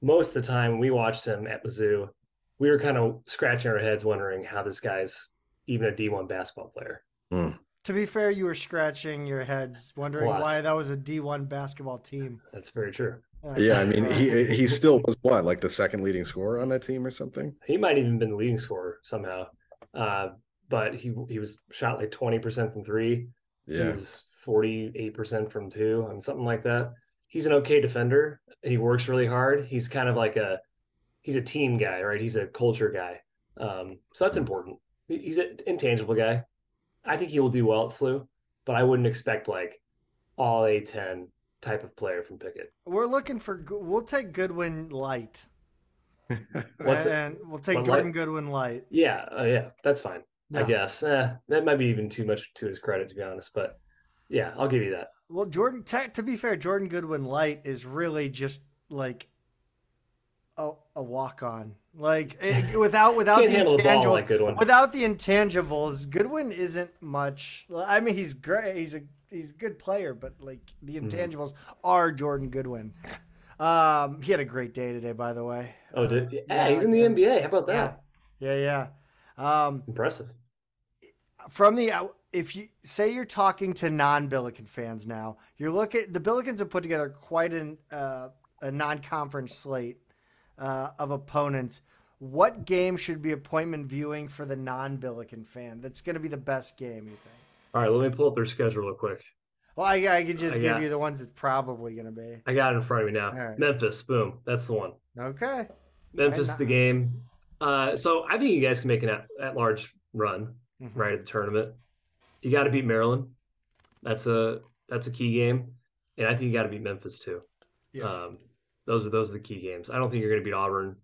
most of the time we watched him at Mizzou, we were kind of scratching our heads, wondering how this guy's even a D1 basketball player. Hmm. To be fair, you were scratching your heads, wondering why that was a D1 basketball team. That's very true. Yeah, I mean, he he still was what, like the second leading scorer on that team or something. He might even been the leading scorer somehow. Uh, but he he was shot like 20% from three. He Yeah, was 48% from two, and something like that. He's an okay defender. He works really hard. He's kind of like a he's a team guy, right? He's a culture guy. Um, so that's important. He's an intangible guy. I think he will do well at SLU, but I wouldn't expect like all A10 type of player from Pickett. We're looking for. We'll take Goodwin light, What's it? and we'll take Jordan light? Goodwin light. Yeah, uh, yeah, that's fine. I guess eh, that might be even too much to his credit, to be honest. But yeah, I'll give you that. Well, Jordan. To, to be fair, Jordan Goodwin light is really just like a, a walk on. Like it, without without the handle the intangibles. like good one. Without the intangibles, Goodwin isn't much. I mean, he's great. He's a he's a good player, but like the Mm-hmm. intangibles are Jordan Goodwin. Um, he had a great day today, by the way. Oh, did Uh, yeah, he's in the against- NBA. How about that? yeah, yeah. Um, Impressive. from the if you say you're talking to non-Billiken fans now, you're looking. The Billikens have put together quite an uh, a non-conference slate uh, of opponents. What game should be appointment viewing for the non-Billiken fan? That's going to be the best game. You think? All right, let me pull up their schedule real quick. Well, I, I could just I give got- you the ones it's probably going to be. I got it in front of me now. Right. Memphis, boom, that's the one. Okay. Memphis, the game. Uh, so I think you guys can make an at, at large run Mhm. right at the tournament. You got to beat Maryland. That's a that's a key game, and I think you got to beat Memphis too. Yes. Um, those are those are the key games. I don't think you're going to beat Auburn.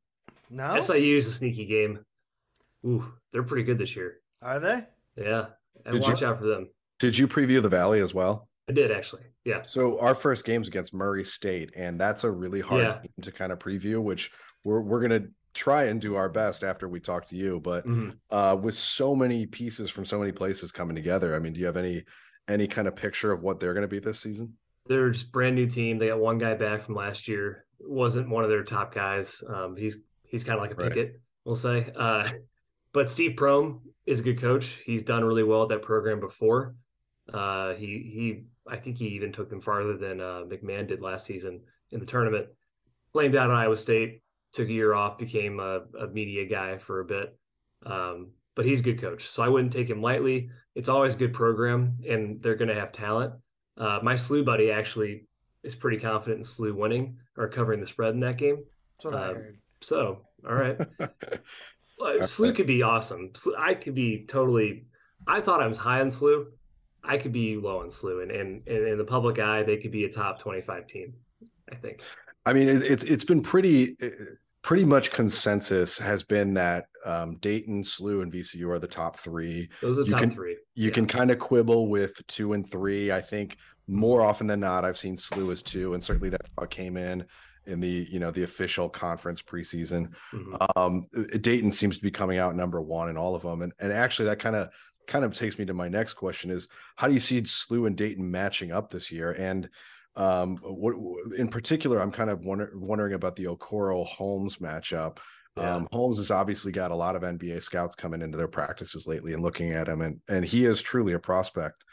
no. SIU is a sneaky game. Ooh, they're pretty good this year. Are they? Yeah, and Did you- watch out for them. Did you preview the Valley as well? I did actually. Yeah. So our first game's against Murray State, and that's a really hard Yeah. game to kind of preview, which we're we're gonna try and do our best after we talk to you. But Mhm. uh, with so many pieces from so many places coming together, I mean, do you have any any kind of picture of what they're gonna be this season? They're just brand new team. They got one guy back from last year. wasn't one of their top guys. Um, he's he's kind of like a Right. Pickett, we'll say. Uh, but Steve Prohm is a good coach. He's done really well at that program before. Uh, he he I think he even took them farther than uh, McMahon did last season in the tournament. Flamed out at Iowa State, took a year off, became a, a media guy for a bit. Um, but he's a good coach, so I wouldn't take him lightly. It's always a good program, and they're going to have talent. Uh, my SLU buddy actually is pretty confident in SLU winning or covering the spread in that game. That's what I Um, heard. So, all right. SLU could be awesome. I could be totally. I thought I was high on SLU. I could be low on SLU, and and, in the public eye, they could be a top twenty-five team. I think. I mean, it, it's it's been pretty uh, pretty much consensus has been that um, Dayton, SLU, and VCU are the top three. Those are the You top can- three. You Yeah. can kind of quibble with two and three. I think more often than not, I've seen SLU as two, and certainly that's how it came in in the you know the official conference preseason. Mhm. Um, Dayton seems to be coming out number one in all of them, and and actually that kind of kind of takes me to my next question: is how do you see SLU and Dayton matching up this year? And um, what in particular, I'm kind of wonder, wondering about the Okoro Holmes matchup. Yeah. Um, Holmes has obviously got a lot of NBA scouts coming into their practices lately and looking at him, and and he is truly a prospect.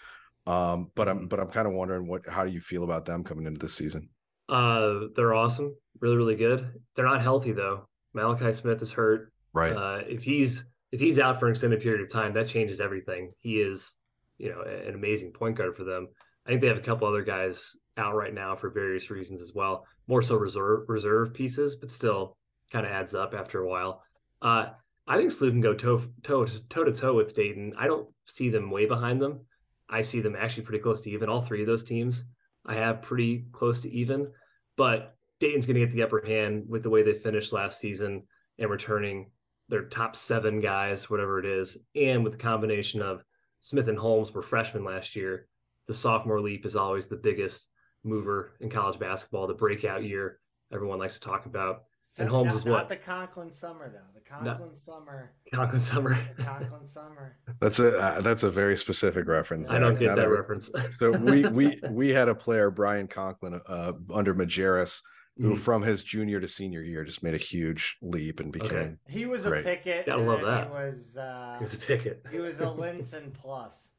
Um, but I'm Mhm. but I'm kind of wondering what how do you feel about them coming into this season? Uh, they're awesome. Really, really good. They're not healthy though. Malachi Smith is hurt. Right. Uh, if he's if he's out for an extended period of time, that changes everything. He is, you know, an amazing point guard for them. I think they have a couple other guys out right now for various reasons as well. More so reserve reserve pieces, but still kind of adds up after a while. Uh, I think SLU can go toe toe toe to toe with Dayton. I don't see them way behind them. I see them actually pretty close to even. All three of those teams I have pretty close to even, but Dayton's going to get the upper hand with the way they finished last season and returning their top seven guys, whatever it is, and with the combination of Smith and Holmes were freshmen last year. The sophomore leap is always the biggest mover in college basketball, the breakout year everyone likes to talk about. And Holmes not, is what? Not the Conklin summer though. The Conklin summer. Conklin Summer. The Conklin summer. That's a uh, that's a very specific reference. I don't Zach. get Not that every- reference. So we we we had a player Brian Conklin uh, under Majerus who Mhm. from his junior to senior year just made a huge leap and became Okay. He was a Great. Pickett. Gotta love that. He was. Uh, He was a Pickett. he was a Linssen plus.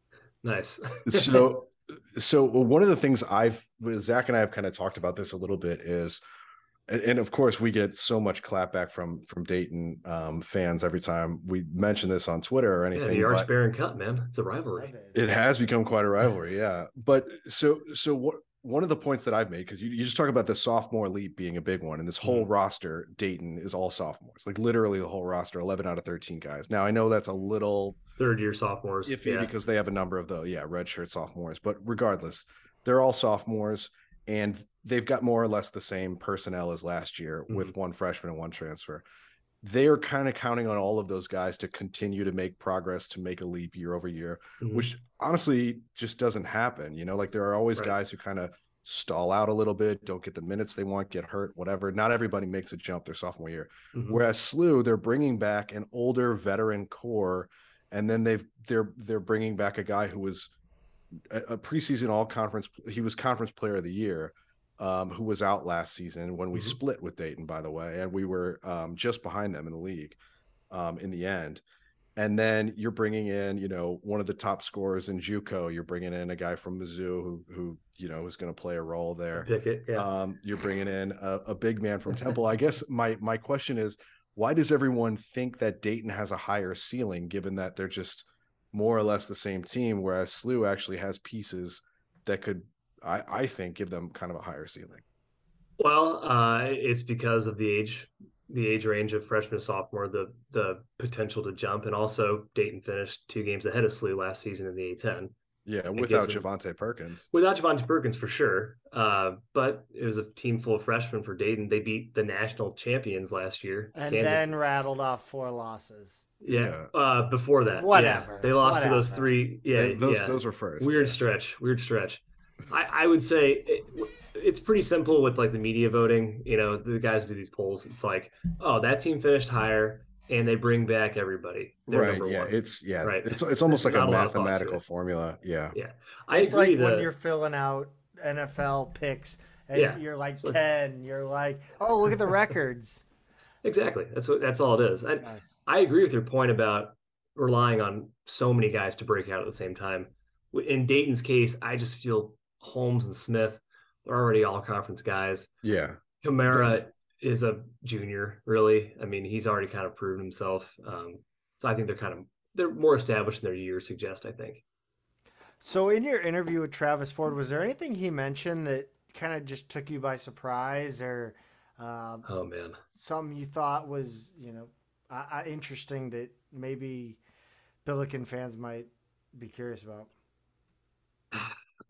nice. so so one of the things i've zach and i have kind of talked about this a little bit is and, of course we get so much clapback from from dayton um, fans every time we mention this on twitter or yeah, anything the Arch Baron Cup, man. It's a rivalry. It. has become quite a rivalry yeah but so so what one of the points that I've made, because you, you just talk about the sophomore leap being a big one, and this whole roster, Dayton, is all sophomores, like literally the whole roster, 11 out of 13 guys. Now, I know that's a little Third year sophomores. iffy yeah. because they have a number of the yeah redshirt sophomores but regardless they're all sophomores and they've got more or less the same personnel as last year with one freshman and one transfer they're kind of counting on all of those guys to continue to make progress to make a leap year over year Mhm. which honestly just doesn't happen you know like there are always Right. guys who kind of stall out a little bit don't get the minutes they want get hurt whatever not everybody makes a jump their sophomore year Mhm. Whereas SLU, they're bringing back an older veteran core, and then they've they're they're bringing back a guy who was a, a preseason all conference. He was conference player of the year, um, who was out last season when we Mhm. split with Dayton, by the way, and we were um, just behind them in the league um, in the end. And then you're bringing in, you know, one of the top scorers in JUCO. You're bringing in a guy from Mizzou who, who you know, is going to play a role there. Pickett. Yeah. Um, you're bringing in a, a big man from Temple. I guess my my question is, why does everyone think that Dayton has a higher ceiling, given that they're just more or less the same team, whereas SLU actually has pieces that could, I, I think, give them kind of a higher ceiling. Well, uh, it's because of the age, the age range of freshman sophomore, the the potential to jump, and also Dayton finished two games ahead of SLU last season in the A10 Yeah, without gives Javonte Perkins. without Javonte Perkins for sure. Uh, but it was a team full of freshmen for Dayton. They beat the national champions last year, And Kansas. then rattled off four losses. Yeah, uh, before that, yeah. Whatever, they lost to those three. Yeah, Th- those yeah. those were first. weird yeah. stretch weird stretch i i would say it, it's pretty simple with like the media voting you know the guys do these polls it's like oh that team finished higher and they bring back everybody They're Right. number Yeah. one. It's yeah. Right. It's it's almost like a a lot of thought to mathematical formula. Yeah. i it's agree like when you're filling out NFL picks and Yeah. you're like That's what- 10, you're like, oh, look at the records. exactly that's what that's all it is I, Nice. I agree with your point about relying on so many guys to break out at the same time. In Dayton's case, I just feel Holmes and Smith are already all conference guys. Yeah. Camara is a junior, really. I mean, he's already kind of proven himself. Um, so I think they're kind of they're more established than their years suggest. I think. So, in your interview with Travis Ford, was there anything he mentioned that kind of just took you by surprise or um, Oh man, something you thought was, you know, uh, uh, interesting that maybe Billiken fans might be curious about?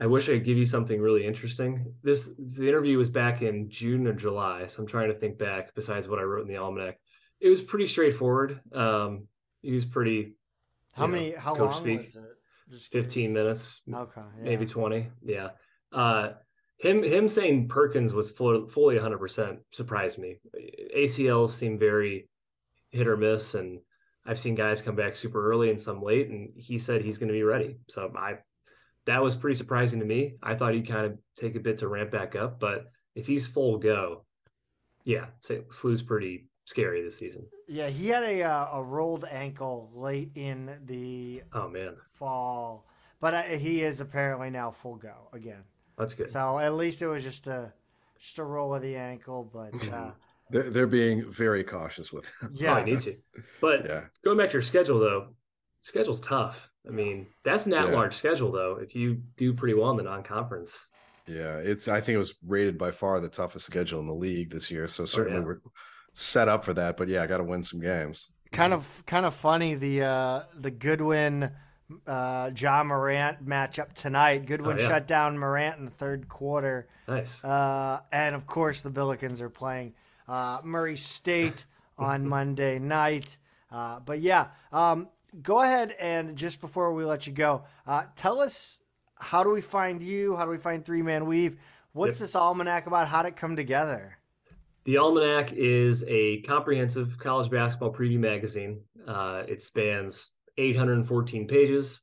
I wish I could give you something really interesting. This the interview was back in June or July, so I'm trying to think back. Besides what I wrote in the almanac, it was pretty straightforward. Um, he was pretty How You know, many, how long speak. was it? Just 15 minutes, Okay. Yeah. maybe 20 yeah uh him him saying perkins was full, fully 100% surprised me acls seem very hit or miss and i've seen guys come back super early and some late and he said he's going to be ready. So i that was pretty surprising to me. I thought he'd kind of take a bit to ramp back up but if he's full go yeah slu's pretty scary this season. Yeah, he had a uh, a rolled ankle late in the oh man. fall, but uh, he is apparently now full go again. that's good. So at least it was just a just a roll of the ankle, but uh, They're, they're being very cautious with him. yeah, oh, need to but Yeah. going back to your schedule though, schedule's tough. I mean, that's an at-large schedule though. If you do pretty well in the non-conference, Yeah, it's. I think it was rated by far the toughest schedule in the league this year. So certainly Oh, yeah. we're set up for that. But yeah, I got to win some games. kind of kind of funny the uh, the Goodwin uh, Ja Morant matchup tonight. Goodwin Oh, yeah. shut down Morant in the third quarter. nice. Uh, and of course, the Billikens are playing uh, Murray State on Monday night. Uh, but yeah, um, go ahead and just before we let you go, uh, tell us how do we find you? How do we find Three Man Weave? What's this almanac about? How did it come together? The Almanac is a comprehensive college basketball preview magazine. Uh, it spans 814 pages.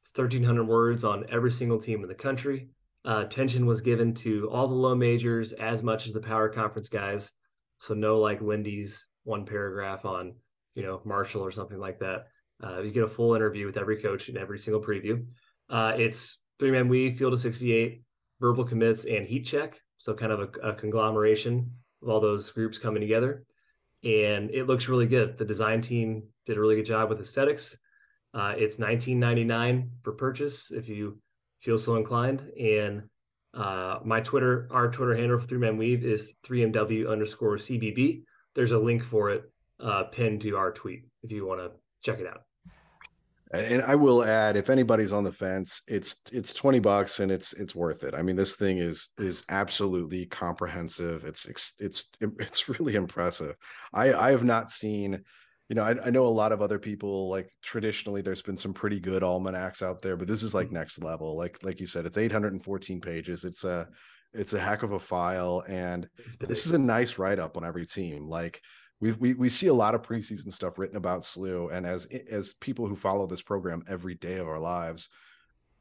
It's 1,300 words on every single team in the country. uh, attention was given to all the low majors as much as the power conference guys. So no like Lindy's one paragraph on you know Marshall or something like that. Uh, you get a full interview with every coach in every single preview. Uh, it's three man weave, field of 68, verbal commits, and heat check. So kind of a, a conglomeration of all those groups coming together. And it looks really good. The design team did a really good job with aesthetics. Uh, it's 19.99 for purchase if you feel so inclined. And uh, my Twitter, our Twitter handle for Three Man Weave is 3MW underscore CBB. There's a link for it uh, pinned to our tweet if you want to check it out. And I will add, if anybody's on the fence, it's it's twenty bucks and it's it's worth it. I mean, this thing is is absolutely comprehensive. It's it's it's really impressive. I I have not seen, you know, I, I know a lot of other people like traditionally. There's been some pretty good almanacs out there, but this is like mm-hmm. next level. Like like you said, it's 814 pages. It's a it's a heck of a file, and this is a nice write up on every team. Like we we we see a lot of preseason stuff written about SLU, and as as people who follow this program every day of our lives,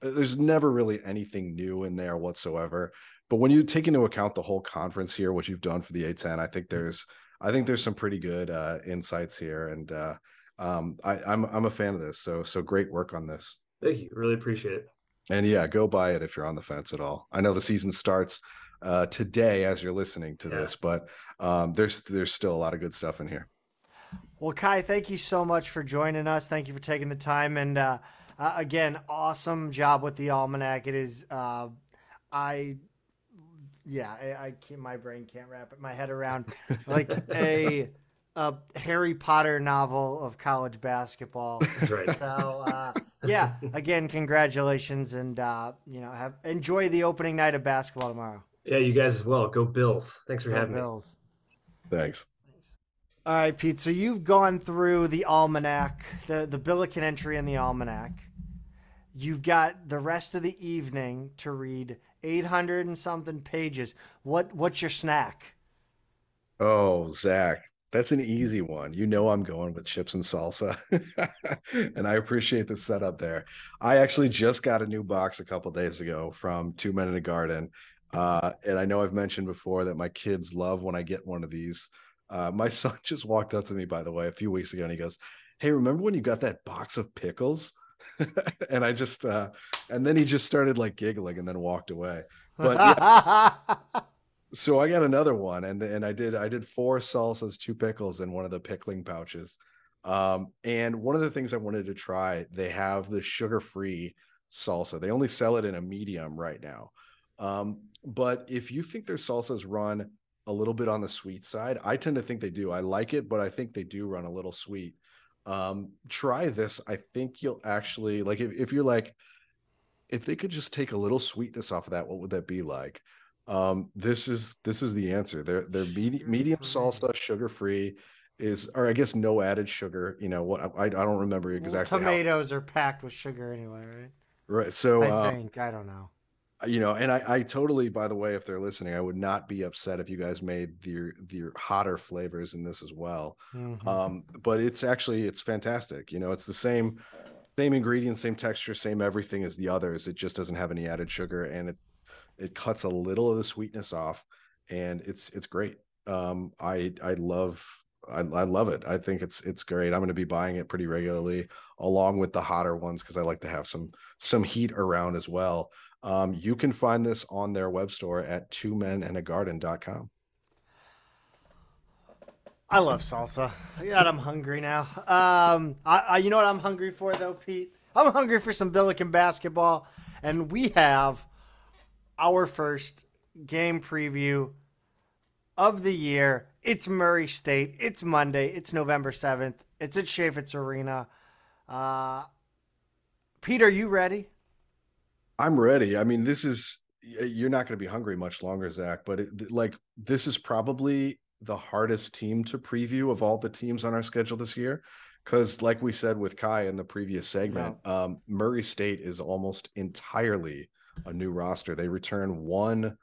uh, there's never really anything new in there whatsoever. But when you take into account the whole conference here, what you've done for the A10, I think there's I think there's some pretty good uh, insights here, and uh, um, I, I'm I'm a fan of this. So so great work on this. Thank you, really appreciate it. And yeah, go buy it if you're on the fence at all. I know the season starts uh, today as you're listening to yeah. this, but um, there's there's still a lot of good stuff in here. Well, Kai, thank you so much for joining us. Thank you for taking the time, and uh, uh, again, awesome job with the almanac. It is, uh, I, yeah, I, I, can't. My brain can't wrap my head around like a. a Harry Potter novel of college basketball. That's right. So, uh, yeah, again, congratulations, and uh, you know, have enjoy the opening night of basketball tomorrow. Yeah, you guys as well. Go Bills. Thanks for Go having Bills. me. Thanks. All right, Pete. So you've gone through the almanac, the the Billiken entry in the almanac. You've got the rest of the evening to read 800 and something pages. What what's your snack? Oh, Zach, that's an easy one. You know I'm going with chips and salsa. and I appreciate the setup there. I actually just got a new box a couple days ago from Two Men in a Garden uh, and I know I've mentioned before that my kids love when I get one of these. Uh, my son just walked up to me, by the way, a few weeks ago, and he goes, "Hey, remember when you got that box of pickles?" and I just, uh, and then he just started like giggling and then walked away. But yeah. so I got another one, and and I did I did four salsas, two pickles, and one of the pickling pouches. Um, and one of the things I wanted to try, they have the sugar free salsa. They only sell it in a medium right now. Um, but if you think their salsas run a little bit on the sweet side, I tend to think they do. I like it, but I think they do run a little sweet. Um, try this. I think you'll actually like if, if you're like, if they could just take a little sweetness off of that, what would that be like? Um, this is this is the answer. They're they're medium, medium salsa, sugar free is or I guess no added sugar. You know what? I, I don't remember exactly. Well, tomatoes how... are packed with sugar anyway, right? Right. So I uh, think I don't know you know and I, I totally by the way if they're listening i would not be upset if you guys made the the hotter flavors in this as well mm-hmm. um but it's actually it's fantastic you know it's the same same ingredients same texture same everything as the others it just doesn't have any added sugar and it it cuts a little of the sweetness off and it's it's great um i i love I, I love it. I think it's it's great. I'm going to be buying it pretty regularly, along with the hotter ones because I like to have some some heat around as well. Um, you can find this on their web store at two men and a garden.com. I love salsa. God, I'm hungry now. Um, I, I, you know what I'm hungry for though, Pete? I'm hungry for some Billiken basketball, and we have our first game preview of the year. It's Murray State. It's Monday. It's November 7th. It's at Chaifetz Arena. Uh, Pete, are you ready? I'm ready. I mean, this is you're not going to be hungry much longer, Zach. But it, like this is probably the hardest team to preview of all the teams on our schedule this year, because like we said with Kai in the previous segment, yeah. um, Murray State is almost entirely a new roster. They return one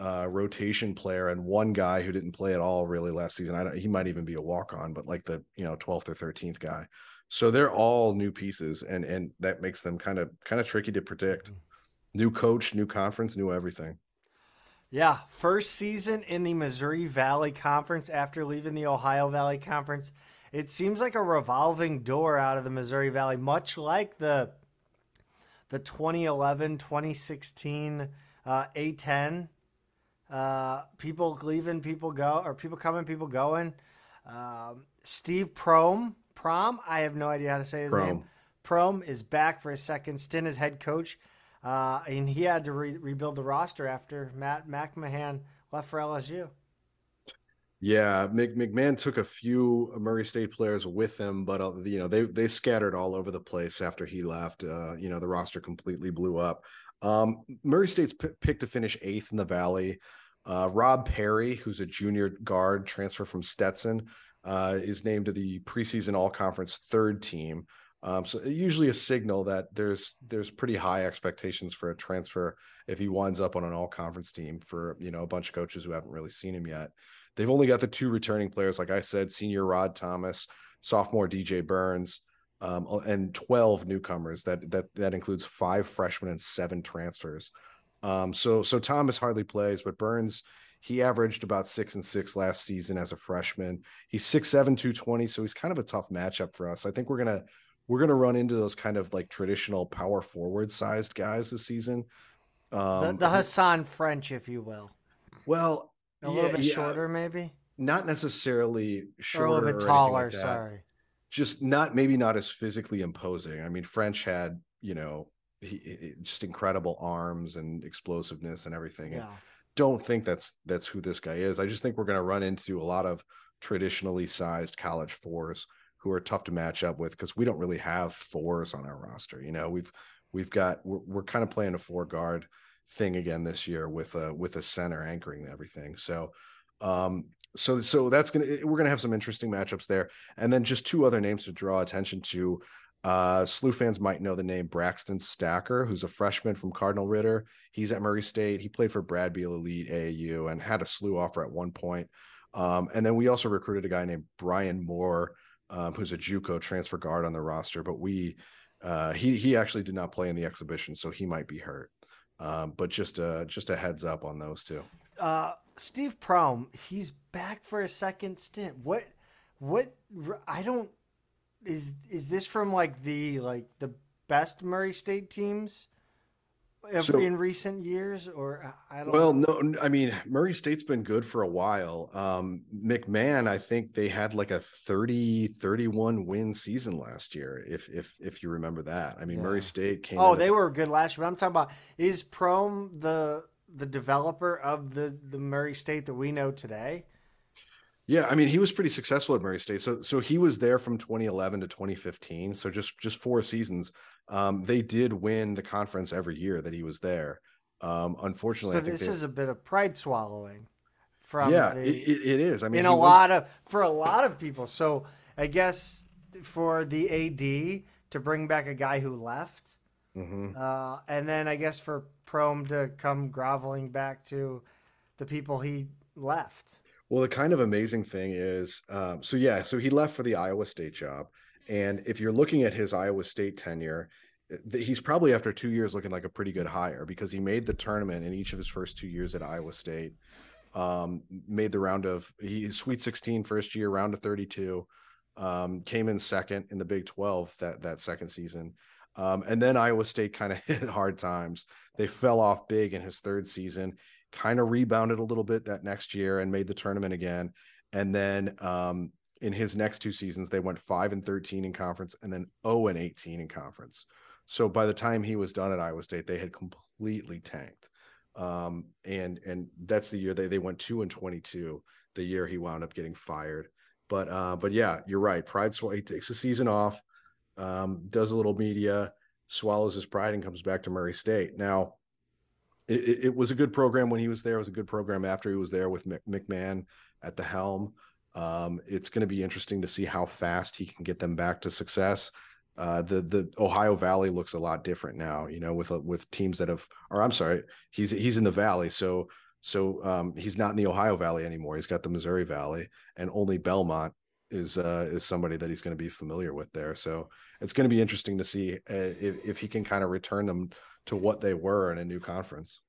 uh, rotation player and one guy who didn't play at all really last season. I don't, he might even be a walk on, but like the you know 12th or 13th guy. So they're all new pieces, and and that makes them kind of kind of tricky to predict. New coach, new conference, new everything. Yeah, first season in the Missouri Valley Conference after leaving the Ohio Valley Conference. It seems like a revolving door out of the Missouri Valley, much like the the 2011 2016 uh, A10. Uh, people leaving, people go, or people coming, people going. Um, Steve Prohm, Prom, I have no idea how to say his Prohm. name. Prom is back for a second stint as head coach. Uh, and he had to re- rebuild the roster after Matt McMahon left for LSU. Yeah, Mc, McMahon took a few Murray State players with him, but uh, you know they they scattered all over the place after he left. Uh, you know the roster completely blew up. Um, Murray State's p- picked to finish eighth in the Valley. Uh, Rob Perry, who's a junior guard transfer from Stetson, uh, is named to the preseason All Conference third team. Um, so usually a signal that there's there's pretty high expectations for a transfer if he winds up on an All Conference team for you know a bunch of coaches who haven't really seen him yet. They've only got the two returning players, like I said, senior Rod Thomas, sophomore DJ Burns, um, and 12 newcomers. That that that includes five freshmen and seven transfers. Um, so so Thomas hardly plays, but Burns he averaged about six and six last season as a freshman. He's six seven two twenty, so he's kind of a tough matchup for us. I think we're gonna we're gonna run into those kind of like traditional power forward sized guys this season. Um, the, the Hasahn French, if you will. Well, a little bit yeah. shorter, maybe. Not necessarily shorter. Or a little bit taller. Like sorry. Just not maybe not as physically imposing. I mean, French had you know he, he, just incredible arms and explosiveness and everything. Yeah. And don't think that's that's who this guy is. I just think we're going to run into a lot of traditionally sized college fours who are tough to match up with because we don't really have fours on our roster. You know, we've we've got we're, we're kind of playing a four guard thing again this year with a with a center anchoring everything. So um so so that's gonna we're gonna have some interesting matchups there. And then just two other names to draw attention to. Uh SLU fans might know the name Braxton Stacker, who's a freshman from Cardinal Ritter. He's at Murray State. He played for Brad Beal Elite AAU and had a SLU offer at one point. Um, and then we also recruited a guy named Brian Moore, um, who's a JUCO transfer guard on the roster, but we uh, he he actually did not play in the exhibition, so he might be hurt. Um, but just a just a heads up on those two. Uh, Steve Prohm, he's back for a second stint. What what I don't is is this from like the like the best Murray State teams so, in recent years or I don't Well, no I mean Murray State's been good for a while. Um McMahon I think they had like a 30 31 win season last year if if if you remember that. I mean yeah. Murray State came Oh, they were good last year. But I'm talking about is Prohm the the developer of the the Murray State that we know today? Yeah, I mean he was pretty successful at Murray State. So so he was there from 2011 to 2015. So just just four seasons. Um, they did win the conference every year that he was there. Um, unfortunately, so this they, is a bit of pride swallowing. From yeah, the, it, it is. I mean, in a lot of for a lot of people. So I guess for the AD to bring back a guy who left, mm-hmm. uh, and then I guess for Prohm to come groveling back to the people he left. Well, the kind of amazing thing is, um, so yeah, so he left for the Iowa State job, and if you're looking at his Iowa State tenure, he's probably after two years looking like a pretty good hire because he made the tournament in each of his first two years at Iowa State. Um, made the round of he Sweet 16 first year, round of 32. Um, came in second in the Big 12 that that second season. Um, and then Iowa State kind of hit hard times. They fell off big in his third season, kind of rebounded a little bit that next year and made the tournament again. And then um, in his next two seasons, they went five and 13 in conference and then 0 and 18 in conference. So by the time he was done at Iowa State, they had completely tanked. Um, and and that's the year they they went two and 22, the year he wound up getting fired. But uh, but yeah, you're right. Pride he takes a season off, um, does a little media, swallows his pride, and comes back to Murray State. Now, it, it was a good program when he was there. It was a good program after he was there with McMahon at the helm. Um, it's going to be interesting to see how fast he can get them back to success. Uh, the the Ohio Valley looks a lot different now, you know, with uh, with teams that have, or I'm sorry, he's he's in the Valley, so so um, he's not in the Ohio Valley anymore. He's got the Missouri Valley, and only Belmont is uh, is somebody that he's going to be familiar with there. So it's going to be interesting to see uh, if if he can kind of return them to what they were in a new conference.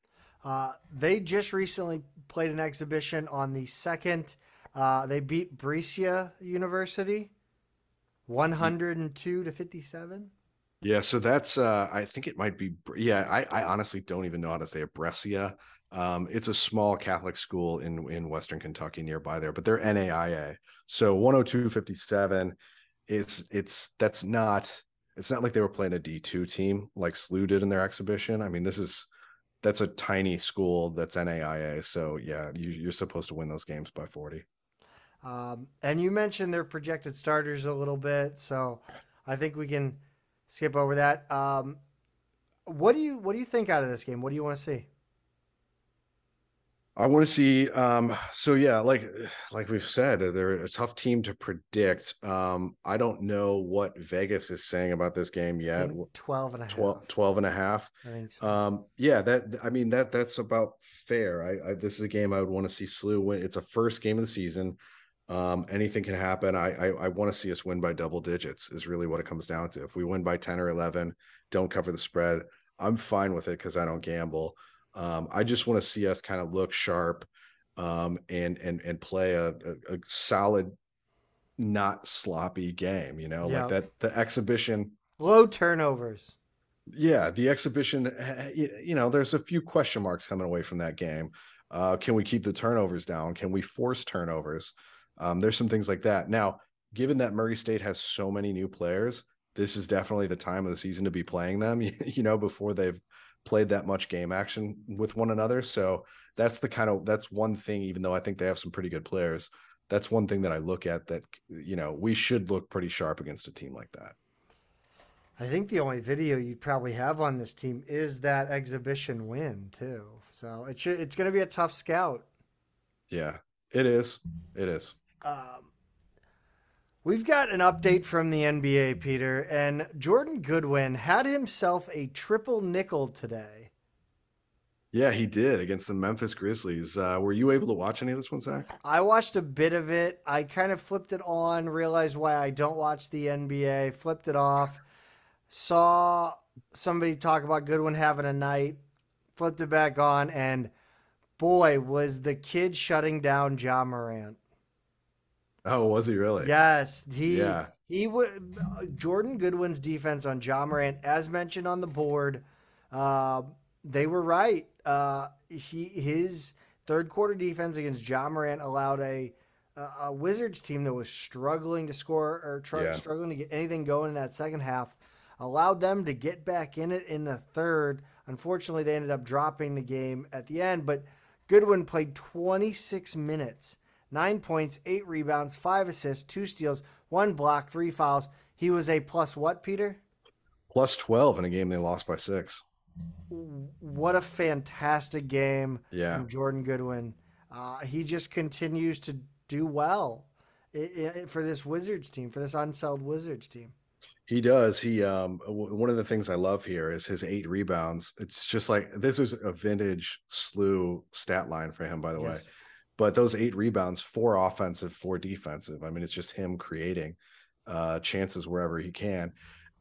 Uh, they just recently played an exhibition on the second. Uh, they beat Brescia University, one hundred and two to fifty seven. Yeah, so that's uh I think it might be yeah, I, I honestly don't even know how to say it. Brescia. Um, it's a small Catholic school in in Western Kentucky nearby there, but they're NAIA. So 102.57, it's it's that's not it's not like they were playing a D2 team like SLU did in their exhibition. I mean, this is that's a tiny school that's NAIA. So yeah, you, you're supposed to win those games by 40. Um, and you mentioned their projected starters a little bit, so I think we can skip over that. Um, what do you what do you think out of this game? What do you want to see? I want to see. Um, so yeah, like like we've said, they're a tough team to predict. Um, I don't know what Vegas is saying about this game yet. 12 and a half. 12, 12 and a half. I think so. Um, yeah, that I mean that that's about fair. I, I this is a game I would want to see SLU win. It's a first game of the season. Um, anything can happen. I I, I want to see us win by double digits. Is really what it comes down to. If we win by ten or eleven, don't cover the spread. I'm fine with it because I don't gamble. Um, I just want to see us kind of look sharp um, and and and play a, a, a, solid, not sloppy game. You know, Yeah. like that the exhibition. Low turnovers. Yeah, the exhibition. eh, You you know, there's a few question marks coming away from that game. Uh, can we keep the turnovers down? Can we force turnovers? Um, there's some things like that. Now, given that Murray State has so many new players, this is definitely the time of the season to be playing them. You know, before they've played that much game action with one another. So that's the kind of that's one thing. Even though I think they have some pretty good players, that's one thing that I look at. That you know we should look pretty sharp against a team like that. I think the only video you'd probably have on this team is that exhibition win too. So it should, it's going to be a tough scout. Yeah, it is. It is. Um, we've got an update from the NBA, Peter, and Jordan Goodwin had himself a triple nickel today. Yeah, he did against the Memphis Grizzlies. Uh, were you able to watch any of this one, Zach? I watched a bit of it. I kind of flipped it on, realized why I don't watch the NBA, flipped it off, saw somebody talk about Goodwin having a night, flipped it back on, and boy, was the kid shutting down Ja Morant. Oh, was he really? Yes, he Yeah. he would Jordan Goodwin's defense on Ja Morant, as mentioned on the board, uh, they were right. Uh, he his third quarter defense against Ja Morant allowed a a a Wizards team that was struggling to score or tr- Yeah. struggling to get anything going in that second half, allowed them to get back in it in the third. Unfortunately, they ended up dropping the game at the end, but Goodwin played 26 minutes, nine points, eight rebounds, five assists, two steals, one block, three fouls. He was a plus what, Peter? Plus 12 in a game they lost by six. What a fantastic game Yeah. from Jordan Goodwin. Uh, he just continues to do well for this Wizards team, for this unsold Wizards team. He does. He um w- one of the things I love here is his eight rebounds. It's just like this is a vintage SLU stat line for him, by the way. But those eight rebounds, four offensive, four defensive. I mean, it's just him creating uh chances wherever he can.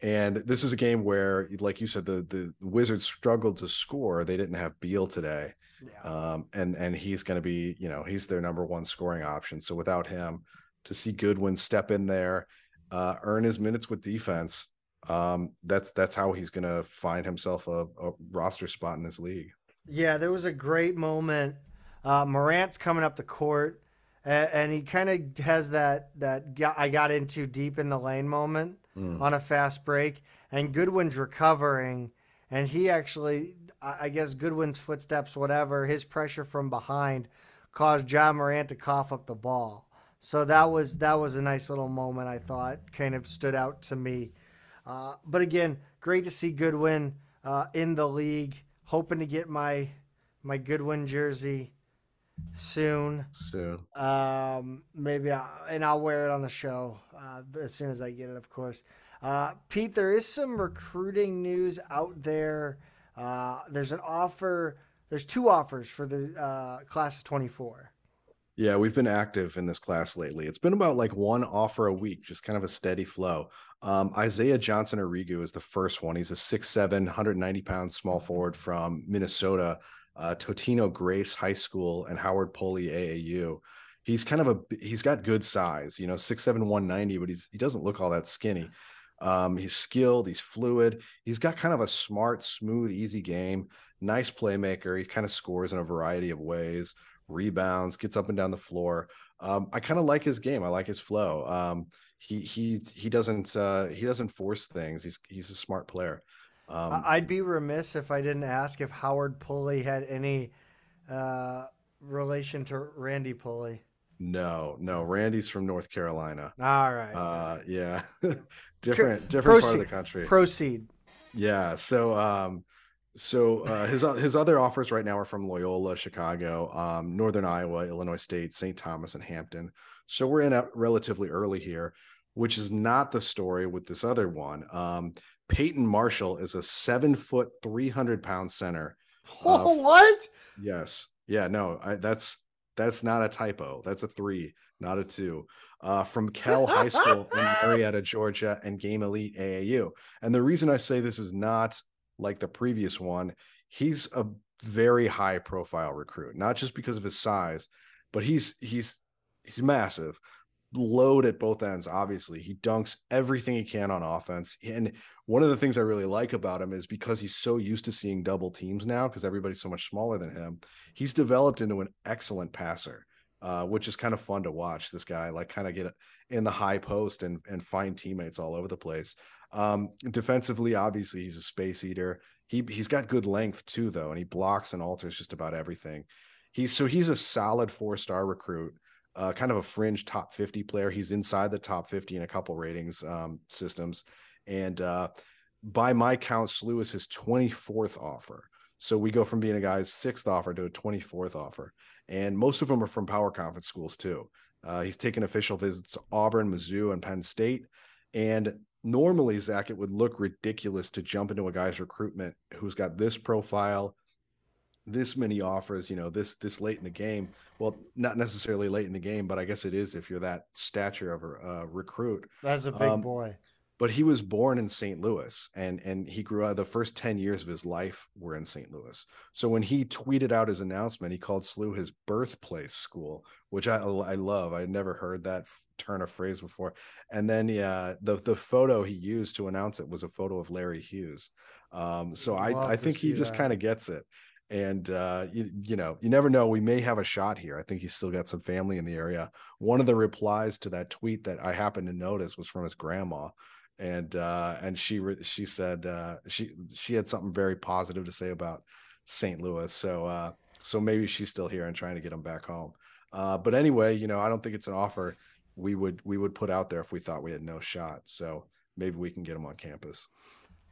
And this is a game where, like you said, the the Wizards struggled to score. They didn't have Beal today. Yeah. um, and and he's going to be you know he's their number one scoring option. So without him, to see Goodwin step in there, uh, earn his minutes with defense, um, that's that's how he's going to find himself a, a roster spot in this league. Yeah, there was a great moment. Uh, Morant's coming up the court, and, and he kind of has that that got, I got into deep in the lane moment Mm. on a fast break, and Goodwin's recovering, and he actually, I I guess Goodwin's footsteps, whatever, his pressure from behind, caused Ja Morant to cough up the ball. So that was that was a nice little moment. I thought kind of stood out to me. Uh, but again, great to see Goodwin uh, in the league. Hoping to get my my Goodwin jersey soon. Soon, Um, maybe, I, and I'll wear it on the show uh, as soon as I get it, of course. Uh, Pete, there is some recruiting news out there. Uh, there's an offer. There's two offers for the uh, class of 24. Yeah, we've been active in this class lately. It's been about like one offer a week, just kind of a steady flow. Um, Isaiah Johnson Arigu is the first one. He's a 6'7, 190 pound small forward from Minnesota, uh, Totino Grace High School and Howard Pulley AAU. He's kind of a he's got good size, you know, 6'7, 190, but he's he doesn't look all that skinny. Um, he's skilled, he's fluid, he's got kind of a smart, smooth, easy game, nice playmaker. He kind of scores in a variety of ways rebounds, gets up and down the floor. Um, I kind of like his game. I like his flow. Um, he he he doesn't uh, he doesn't force things. He's he's a smart player. Um, I'd be remiss if I didn't ask if Howard Pulley had any uh, relation to Randy Pulley. No, no. Randy's from North Carolina. All right. Uh, yeah, different different Proceed. part of the country. Proceed. Yeah. So um, so uh, his his other offers right now are from Loyola, Chicago, um, Northern Iowa, Illinois State, St. Thomas, and Hampton. So we're in a relatively early here, which is not the story with this other one. Um, Peyton Marshall is a seven foot, three hundred pound center. Uh, what? Yes. Yeah. No. I, that's that's not a typo. That's a three, not a two. Uh, from Kell High School in Marietta, Georgia, and Game Elite AAU. And the reason I say this is not like the previous one, he's a very high profile recruit, not just because of his size, but he's he's he's massive. Load at both ends, obviously. He dunks everything he can on offense. And one of the things I really like about him is because he's so used to seeing double teams now, because everybody's so much smaller than him, he's developed into an excellent passer. Uh, which is kind of fun to watch. This guy like kind of get in the high post and and find teammates all over the place. Um, defensively, obviously, he's a space eater. He he's got good length too, though, and he blocks and alters just about everything. He's so he's a solid four star recruit, uh, kind of a fringe top fifty player. He's inside the top fifty in a couple ratings um, systems, and uh, by my count, SLU is his twenty fourth offer. So we go from being a guy's sixth offer to a twenty fourth offer, and most of them are from power conference schools too. Uh, he's taken official visits to Auburn, Mizzou, and Penn State. And normally, Zach, it would look ridiculous to jump into a guy's recruitment who's got this profile, this many offers, you know, this this late in the game. Well, not necessarily late in the game, but I guess it is if you're that stature of a uh, recruit. That's a big um, boy but he was born in St. Louis and and he grew up the first 10 years of his life were in St. Louis. So when he tweeted out his announcement, he called SLU his birthplace school, which I I love. I never heard that turn of phrase before. And then yeah, the the photo he used to announce it was a photo of Larry Hughes. Um, so I I think he just kind of gets it. And uh, you, you know, you never know. We may have a shot here. I think he's still got some family in the area. One of the replies to that tweet that I happened to notice was from his grandma, and uh, and she she said uh, she she had something very positive to say about St. Louis. So uh, so maybe she's still here and trying to get him back home. Uh, but anyway, you know, I don't think it's an offer we would we would put out there if we thought we had no shot. So maybe we can get him on campus.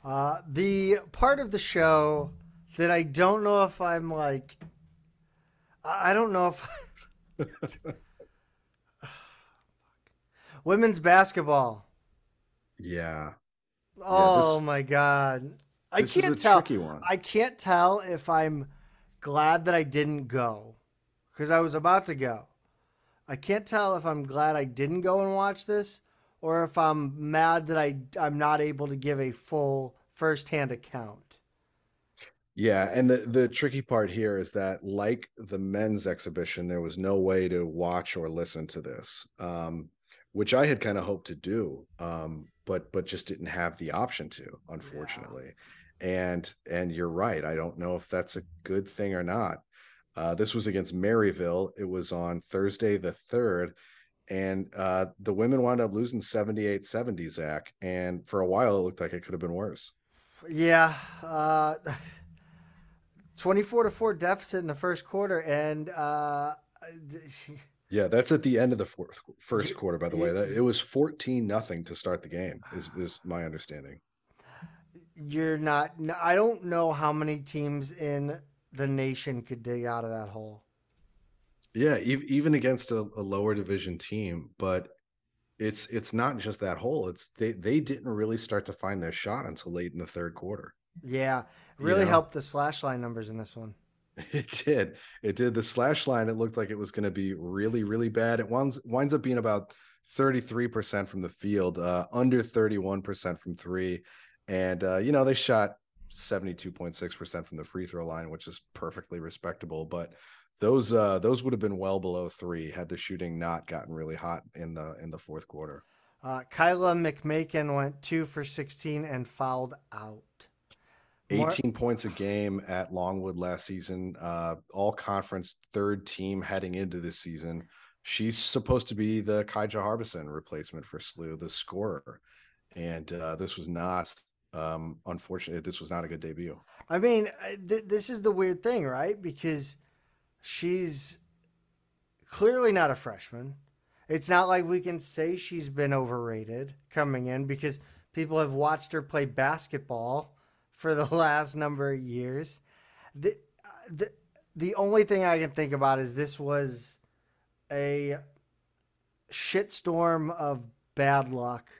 Uh, the part of the show that I don't know if I'm like, I don't know if women's basketball. Yeah. Oh yeah, this, oh my god. I can't tell. I can't tell if I'm glad that I didn't go because I was about to go. I can't tell if I'm glad I didn't go and watch this or if I'm mad that I I'm not able to give a full firsthand account. Yeah, and the the tricky part here is that like the men's exhibition there was no way to watch or listen to this. Um, which I had kind of hoped to do. Um, but but just didn't have the option to unfortunately yeah. and and you're right i don't know if that's a good thing or not uh, this was against maryville it was on thursday the 3rd and uh, the women wound up losing 78 70 zach and for a while it looked like it could have been worse yeah uh, 24 to 4 deficit in the first quarter and uh, yeah, that's at the end of the fourth, first quarter. By the way, that it was fourteen nothing to start the game. Is is my understanding? You're not. I don't know how many teams in the nation could dig out of that hole. Yeah, even against a, a lower division team, but it's it's not just that hole. It's they they didn't really start to find their shot until late in the third quarter. Yeah, really you know? helped the slash line numbers in this one. It did. It did. The slash line, it looked like it was going to be really, really bad. It winds, winds up being about 33% from the field, uh, under 31% from three. And, uh, you know, they shot 72.6% from the free throw line, which is perfectly respectable. But those uh, those would have been well below three had the shooting not gotten really hot in the in the fourth quarter. Uh, Kyla McMakin went two for 16 and fouled out. 18 points a game at Longwood last season, uh, all conference third team heading into this season. She's supposed to be the Ciaja Harbison replacement for SLU, the scorer. And uh, this was not, um, unfortunately, this was not a good debut. I mean, uh, th- this is the weird thing, right? Because she's clearly not a freshman. It's not like we can say she's been overrated coming in because people have watched her play basketball for the last number of years. The, the, the only thing I can think about is this was a shitstorm of bad luck,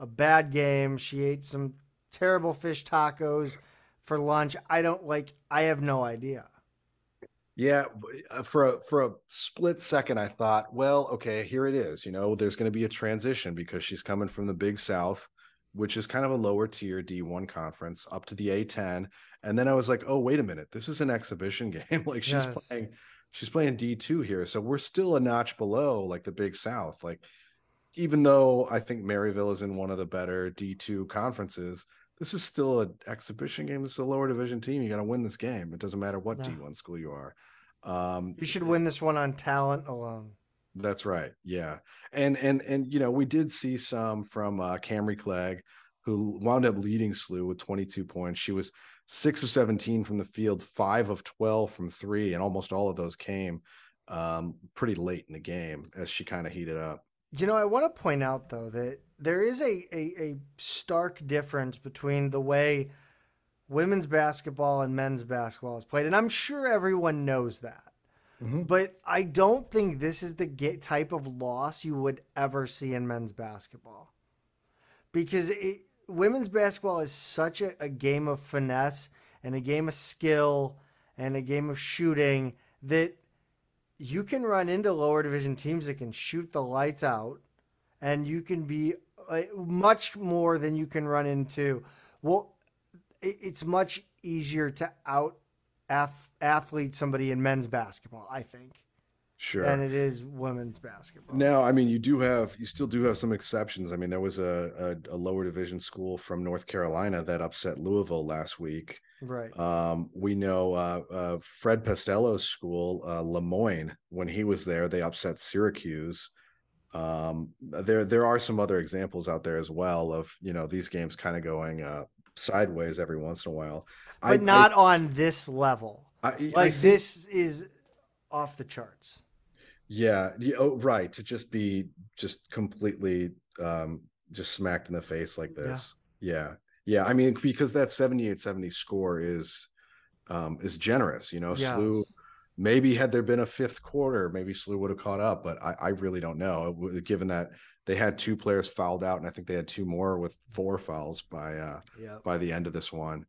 a bad game. She ate some terrible fish tacos for lunch. I don't like, I have no idea. Yeah, uh, for a, for a split second, I thought, well, okay, here it is. You know, there's going to be a transition because she's coming from the Big South which is kind of a lower tier D1 conference, up to the A10. And then I was like, oh, wait a minute, this is an exhibition game. like she's yes. playing, she's playing D2 here. So we're still a notch below like the Big South. Like, even though I think Maryville is in one of the better D2 conferences, this is still an exhibition game. This is a lower division team. You got to win this game. It doesn't matter what D1 school you are. Um, you should win this one on talent alone. That's right. Yeah. And and and you know, we did see some from uh Camry Clegg, who wound up leading SLU with 22 points. She was six of 17 from the field, five of 12 from three, and almost all of those came um pretty late in the game as she kind of heated up. You know, I want to point out though that there is a, a, a stark difference between the way women's basketball and men's basketball is played. And I'm sure everyone knows that. Mm-hmm. But I don't think this is the type of loss you would ever see in men's basketball. Because it, women's basketball is such a, a game of finesse and a game of skill and a game of shooting that you can run into lower division teams that can shoot the lights out and you can be uh, much more than you can run into. Well, it, it's much easier to out athlete somebody in men's basketball, I think. Sure. And it is women's basketball. Now, I mean, you do have, you still do have some exceptions. I mean, there was a, a, a lower division school from North Carolina that upset Louisville last week. Right. Um, we know uh, uh, Fred Pastello's school, uh, Le Moyne, when he was there, they upset Syracuse. Um, there, there are some other examples out there as well of you know these games kind of going uh, sideways every once in a while, but I, not I, on this level. I, like I, this is off the charts. Yeah. Oh, right. To just be just completely um just smacked in the face like this. Yeah. Yeah. yeah. I mean, because that 78-70 score is um is generous, you know, yes. SLU maybe had there been a fifth quarter, maybe SLU would have caught up, but I, I really don't know. Given that they had two players fouled out, and I think they had two more with four fouls by uh yep. by the end of this one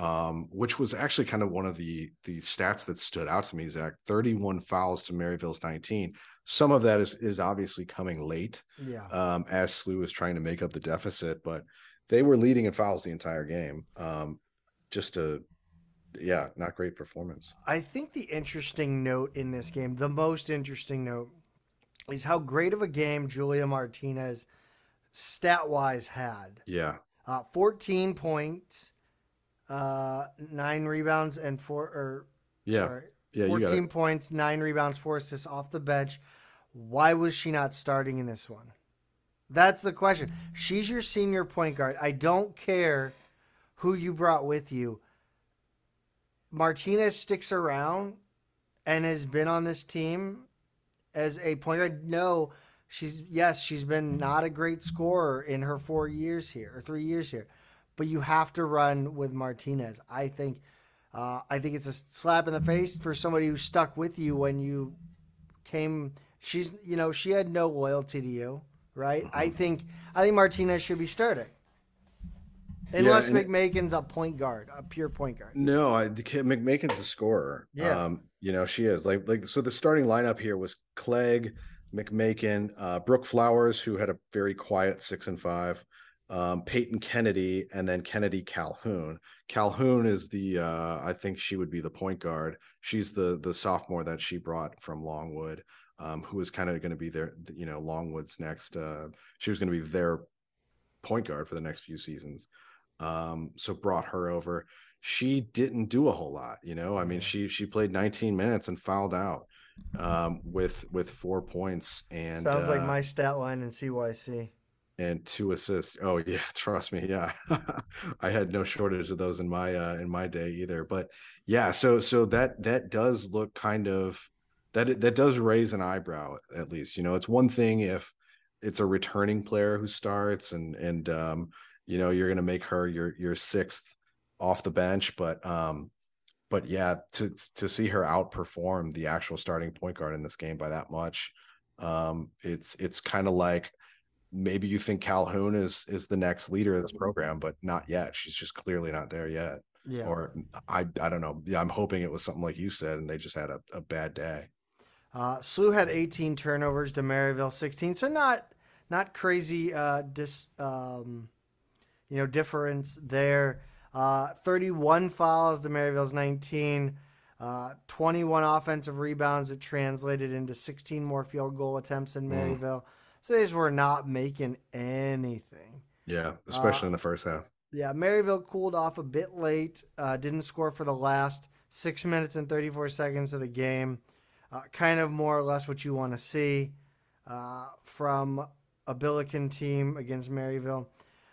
um, which was actually kind of one of the the stats that stood out to me. Zach, thirty one fouls to Maryville's nineteen. Some of that is is obviously coming late, yeah. Um, as SLU is trying to make up the deficit, but they were leading in fouls the entire game. Um, just a yeah, not great performance. I think the interesting note in this game, the most interesting note, is how great of a game Julia Martinez stat wise had. Yeah. Uh, 14 points, uh, nine rebounds and four or yeah, sorry, yeah, fourteen points, nine rebounds, four assists off the bench. Why was she not starting in this one? That's the question. She's your senior point guard. I don't care who you brought with you. Martinez sticks around and has been on this team as a point guard. No, she's yes, she's been not a great scorer in her four years here or three years here but you have to run with Martinez. I think uh, I think it's a slap in the face for somebody who stuck with you when you came. She's you know she had no loyalty to you, right? I think I think Martinez should be starting. Unless and- McMakin's a point guard, a pure point guard. No, I, McMakin's a scorer. Yeah. Um, you know, she is like like so the starting lineup here was Clegg, McMakin, uh, Brooke Flowers, who had a very quiet six and five, um, Peyton Kennedy, and then Kennedy Calhoun. Calhoun is the uh, I think she would be the point guard. She's the the sophomore that she brought from Longwood, um, who was kind of going to be their you know Longwood's next. Uh, she was going to be their point guard for the next few seasons. Um, so brought her over she didn't do a whole lot you know? I mean she she played 19 minutes and fouled out um with with four points and Sounds like uh, my stat line in CYC. and two assists. Oh yeah trust me yeah. I had no shortage of those in my uh in my day either. But yeah so so that that does look kind of that that does raise an eyebrow at least you know? It's one thing if it's a returning player who starts and and um you know you're going to make her your your sixth off the bench but um but yeah to to see her outperform the actual starting point guard in this game by that much um it's it's kind of like maybe you think Calhoun is is the next leader of this program but not yet. She's just clearly not there yet. Yeah. or I I don't know. Yeah I'm hoping it was something like you said and they just had a, a bad day. Uh, SLU had 18 turnovers to Maryville 16, so not not crazy uh, dis um, you know difference there. Uh, 31 fouls to Maryville's 19, uh, 21 offensive rebounds that translated into 16 more field goal attempts in Mm. Maryville. So they just were not making anything. yeah especially Uh, in the first half Yeah, Maryville cooled off a bit late. Uh, didn't score for the last six minutes and 34 seconds of the game. Uh, kind of more or less what you want to see uh, from a Billiken team against Maryville.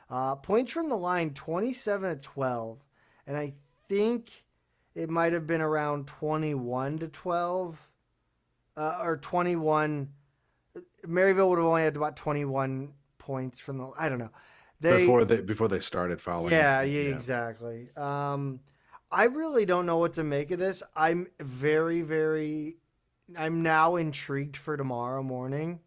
Uh, points from the line 27 to 12. And I think it might have been around 21 to 12 uh, or 21. Maryville would have only had about 21 points from the. I don't know. They, before they before they started fouling yeah, yeah, exactly. Um, I really don't know what to make of this. I'm very, very. I'm now intrigued for tomorrow morning.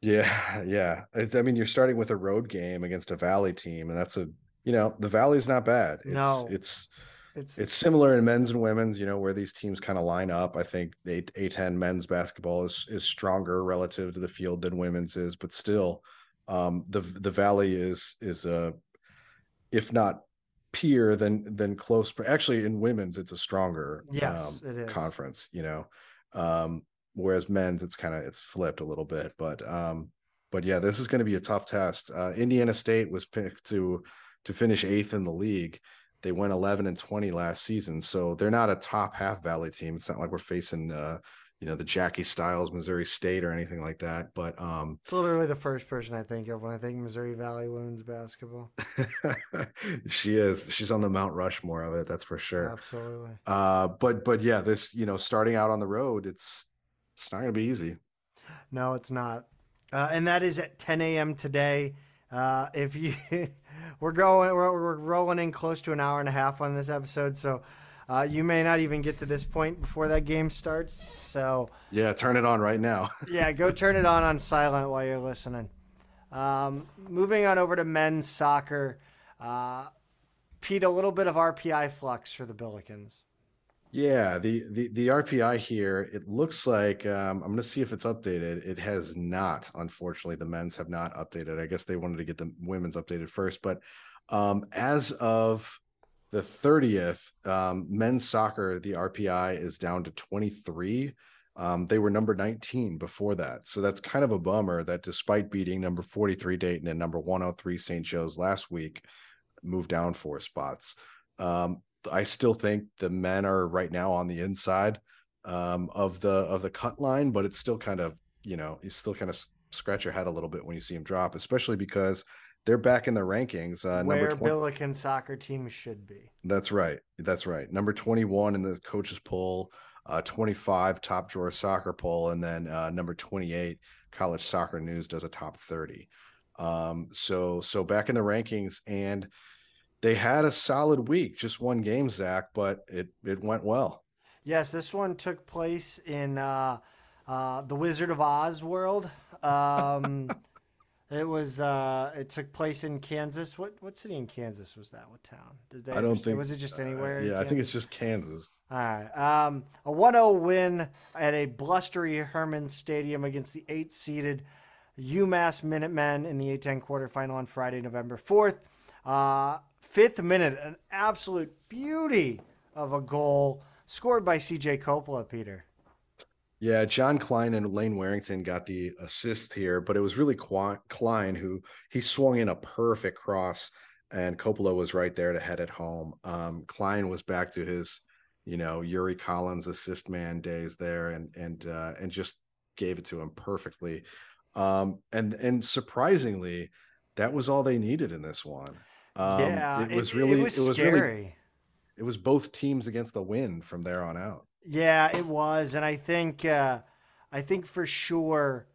Yeah, yeah. It's I mean, you're starting with a road game against a Valley team, and that's a you know, the Valley's not bad. It's No. it's It's, it's similar in men's and women's, you know, where these teams kind of line up. I think the A ten men's basketball is is stronger relative to the field than women's is, but still, um, the the Valley is is a if not peer than than close. But actually, in women's, it's a stronger yes, um, it is. conference, you know. Um, whereas men's it's kind of it's flipped a little bit, but um, but yeah, this is going to be a tough test. Uh, Indiana State was picked to to finish eighth in the league. They went 11 and 20 last season, so they're not a top half Valley team. It's not like we're facing uh, you know, the Jackie Stiles Missouri State or anything like that. But um, It's literally the first person I think of when I think Missouri Valley women's basketball. she is she's on the Mount Rushmore of it, that's for sure. Absolutely. Uh, but but yeah, this you know, starting out on the road, it's it's not gonna be easy. No, it's not. Uh, and that is at 10 a.m. today. Uh, if you, we're going, we're, we're rolling in close to an hour and a half on this episode, so uh, you may not even get to this point before that game starts. So Yeah, turn it on right now. yeah, go turn it on on silent while you're listening. Um, moving on over to men's soccer. Uh, Pete, a little bit of RPI flux for the Billikens. Yeah, the the the RPI here, it looks like um, I'm going to see if it's updated. It has not, unfortunately. The men's have not updated. I guess they wanted to get the women's updated first, but um, as of the 30th, um, men's soccer, the RPI is down to 23. Um, they were number 19 before that, so that's kind of a bummer. That despite beating number 43 Dayton and number 103 St. Joe's last week, moved down four spots. Um, I still think the men are right now on the inside um, of the of the cut line, but it's still kind of you know you still kind of scratch your head a little bit when you see them drop, especially because they're back in the rankings. Uh, where number 20, Billiken soccer team should be. that's right, that's right. Number twenty one in the coaches poll, uh, twenty five top drawer soccer poll, and then uh, number twenty eight college soccer news does a top thirty. Um, so so back in the rankings and they had a solid week, just one game, Zach, but it it went well. Yes, this one took place in uh, uh, the Wizard of Oz world. Um, It was. Uh, it took place in Kansas. What what city in Kansas was that? What town? Did they I don't think Was it just anywhere? yeah, I think it's just Kansas. All right. Um, a 1-0 win at a blustery Hermann Stadium against the eight-seeded UMass Minutemen in the A10 quarterfinal on Friday, November 4th. Uh, fifth minute, an absolute beauty of a goal scored by CJ Coppola, Peter. Yeah, John Klein and Lane Warrington got the assist here, but it was really Klein who he swung in a perfect cross, and Coppola was right there to head it home. Um, Klein was back to his, you know, Yuri Collins assist man days there, and and uh, and just gave it to him perfectly. Um, and and surprisingly, that was all they needed in this one. Um, yeah, it was really it was, it was scary. really it was both teams against the wind from there on out. Yeah, it was, and I think uh, I think for sure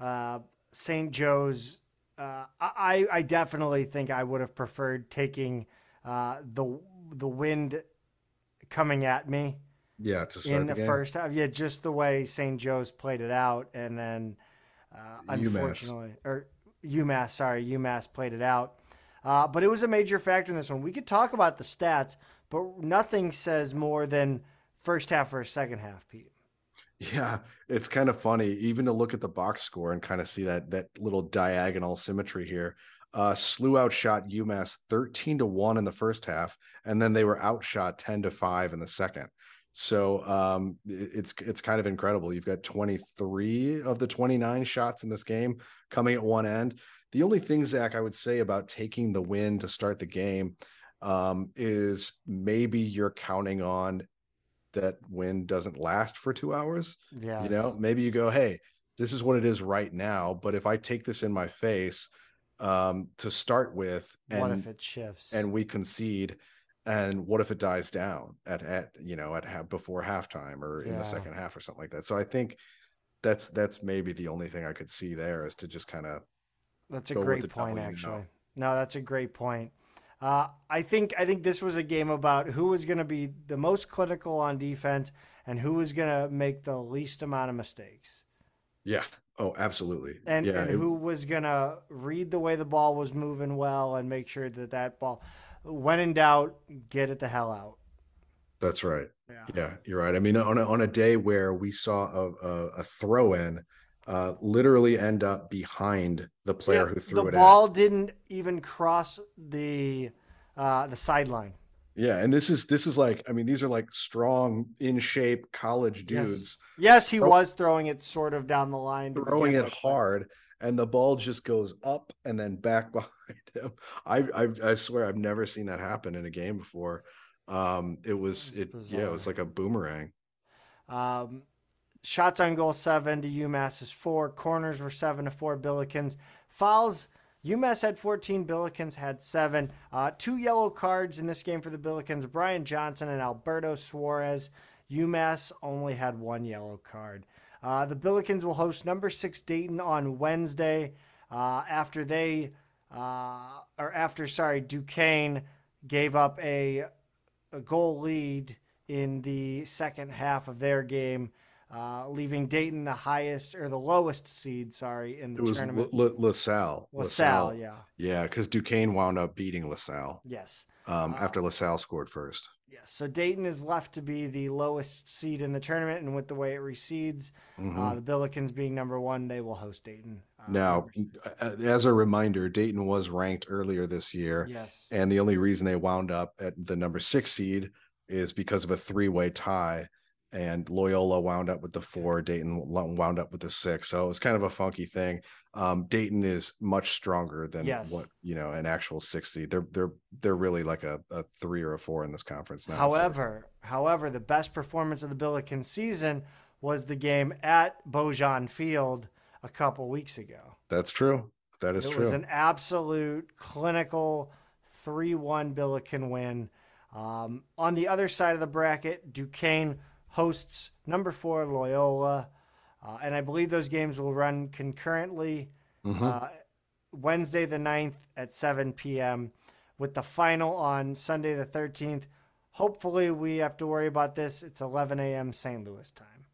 uh, St. Joe's. Uh, I I definitely think I would have preferred taking uh, the the wind coming at me Yeah, in the, the, first half. Yeah, just the way St. Joe's played it out, and then uh, UMass. unfortunately, or UMass, sorry, UMass played it out. Uh, but it was a major factor in this one. We could talk about the stats, but nothing says more than first half or second half, Pete. Yeah, it's kind of funny even to look at the box score and kind of see that that little diagonal symmetry here. Uh SLU outshot UMass 13 to 1 in the first half and then they were outshot 10 to 5 in the second. So um it's it's kind of incredible. You've got 23 of the 29 shots in this game coming at one end. The only thing Zach I would say about taking the win to start the game um is maybe you're counting on that win doesn't last for two hours. Yeah. You know, maybe you go, hey, this is what it is right now. But if I take this in my face um, to start with, what and if it shifts? and we concede, and what if it dies down at at you know at half before halftime or in Yeah. the second half or something like that? So I think that's that's maybe the only thing I could see there is to just kind of that's a great point, actually. No, that's a great point. Uh, I think I think this was a game about who was going to be the most clinical on defense and who was going to make the least amount of mistakes, yeah. Oh, absolutely. and, yeah. and it- who was going to read the way the ball was moving well and make sure that that ball, when in doubt, get it the hell out. that's right. Yeah. Yeah, you're right. I mean, on a, on a day where we saw a, a, a throw in uh, literally end up behind the player Yeah, who threw the it The ball didn't even cross the uh, the sideline. Yeah, and this is this is like I mean, these are like strong, in shape college dudes Yes, he Throw- was throwing it sort of down the line, throwing it hard, and the ball just goes up and then back behind him. I I, I swear I've never seen that happen in a game before. Um, it was It it yeah, it was like a boomerang. Um, shots on goal seven to UMass is four. Corners were seven to four. Billikens fouls. UMass had 14. Billikens had seven. Uh, two yellow cards in this game for the Billikens: Brian Johnson and Alberto Suarez. UMass only had one yellow card. Uh, the Billikens will host number six Dayton on Wednesday uh, after they, uh, or after sorry, Duquesne gave up a a goal lead in the second half of their game, uh, leaving Dayton the highest or the lowest seed, sorry, in the It was tournament. La- La- LaSalle. LaSalle, yeah. Yeah, because Duquesne wound up beating LaSalle Yes. um, Uh, after LaSalle scored first. Yes. So Dayton is left to be the lowest seed in the tournament, and with the way it reseeds, Mhm. uh, the Billikens being number one, they will host Dayton. Uh, now, uh, as a reminder, Dayton was ranked earlier this year, yes. and the only reason they wound up at the number six seed is because of a three-way tie, and Loyola wound up with the four, Dayton wound up with the six. So it was kind of a funky thing. Um, Dayton is much stronger than Yes. what you know an actual six seed. They're they're they're really like a, a three or a four in this conference now. so- However, however, the best performance of the Billiken season was the game at Baujan Field a couple weeks ago. that's true. That is it true. It was an absolute clinical 3 1 Billiken win. Um, on the other side of the bracket, Duquesne hosts number four Loyola. Uh, and I believe those games will run concurrently Mhm. uh, Wednesday the 9th at 7 p.m., with the final on Sunday the 13th. Hopefully, we have to worry about this. It's 11 a.m. St. Louis time.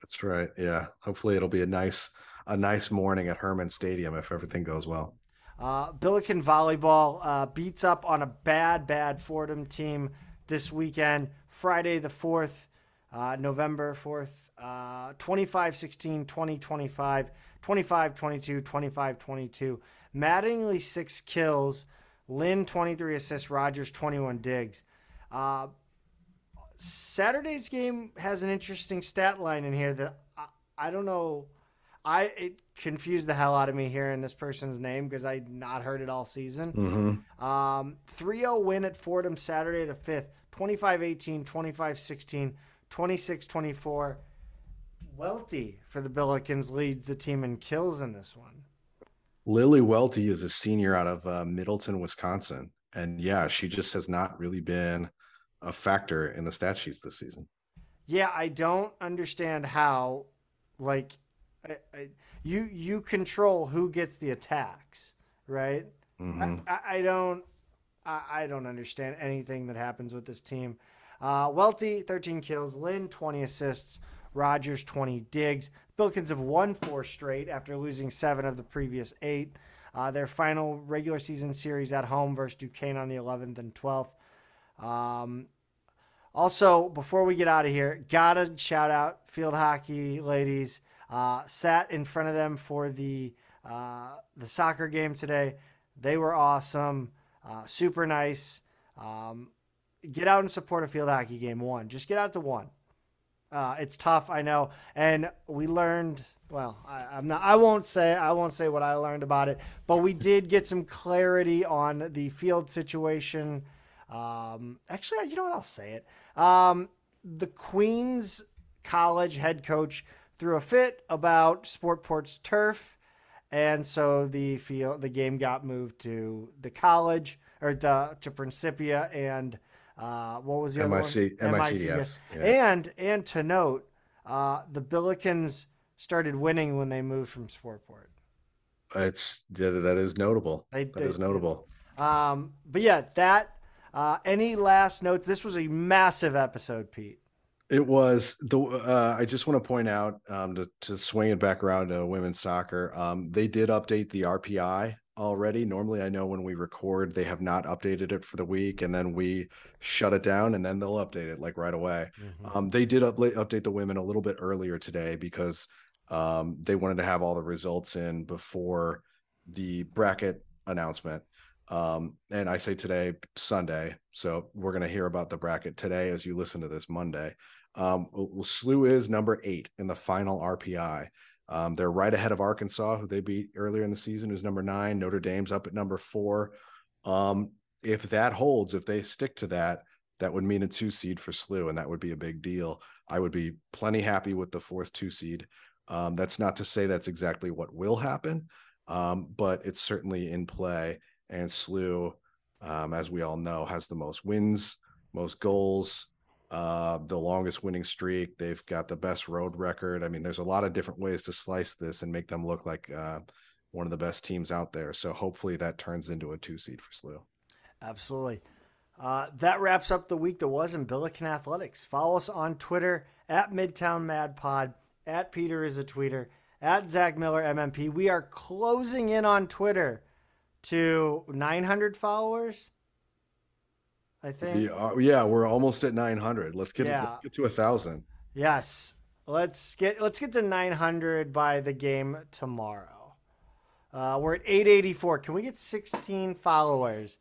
That's right. Yeah. Hopefully it'll be a nice a nice morning at Hermann Stadium if everything goes well. Uh, Billiken volleyball uh, beats up on a bad, bad Fordham team this weekend, Friday the 4th, uh, November 4th, uh, 25 16, 20 25, 25 22, 25 22. Mattingly, six kills. Lynn, 23 assists. Rogers, 21 digs. Uh, Saturday's game has an interesting stat line in here that I, I don't know. I it confused the hell out of me hearing this person's name because I'd not heard it all season. Mm-hmm. Um, 3-0 win at Fordham Saturday the 5th, 25-18, 25-16, 26-24. Welty for the Billikens leads the team in kills in this one. Lily Welty is a senior out of uh, Middleton, Wisconsin. And yeah, she just has not really been a factor in the stat sheets this season. Yeah, I don't understand how, like, I, I, you you control who gets the attacks, right? Mhm. I, I don't I, I don't understand anything that happens with this team. Uh, Welty, 13 kills. Lynn, 20 assists. Rogers, 20 digs. Billikens have won four straight after losing seven of the previous eight. Uh, their final regular season series at home versus Duquesne on the 11th and 12th. Um, also, before we get out of here, gotta shout out field hockey ladies. Uh, sat in front of them for the uh, the soccer game today. They were awesome, uh, super nice. Um, get out and support a field hockey game. One, just get out to one. Uh, it's tough, I know, and we learned. Well, I, I'm not. I won't say. I won't say what I learned about it, but we did get some clarity on the field situation. Um, actually, you know what? I'll say it. Um, the Queens College head coach threw a fit about Sportport's turf, and so the field, the game got moved to the college or the to Principia and uh, what was the other MIC, one? MICDS. Yeah. And and to note, uh, the Billikens started winning when they moved from Sportport. It's that that is notable. They- That is they- notable. Um, but yeah, that. Uh, any last notes? This was a massive episode, Pete. It was the. Uh, I just want to point out um, to to swing it back around to women's soccer. Um, they did update the RPI already. Normally, I know when we record, they have not updated it for the week, and then we shut it down, and then they'll update it like right away. Um, they did upla- update the women a little bit earlier today because um, they wanted to have all the results in before the bracket announcement. Um, and I say today, Sunday. So we're going to hear about the bracket today as you listen to this Monday. Um, well, well, SLU is number eight in the final RPI. Um, they're right ahead of Arkansas, who they beat earlier in the season, who's number nine. Notre Dame's up at number four. Um, if that holds, if they stick to that, that would mean a two seed for SLU, and that would be a big deal. I would be plenty happy with the fourth two seed. Um, that's not to say that's exactly what will happen, um, but it's certainly in play. And SLU, um, as we all know, has the most wins, most goals, uh, the longest winning streak. They've got the best road record. I mean, there's a lot of different ways to slice this and make them look like uh, one of the best teams out there. So hopefully that turns into a two seed for SLU. Absolutely. Uh, that wraps up the week that was in Billiken Athletics. Follow us on Twitter at Midtown Mad Pod, at Peter is a tweeter, at Zach Miller MMP. We are closing in on Twitter to 900 followers. I think. Yeah, uh, yeah, we're almost at 900. Let's get, Yeah. let's get to a thousand. Yes. Let's get let's get to 900 by the game tomorrow. Uh, we're at 884. Can we get 16 followers?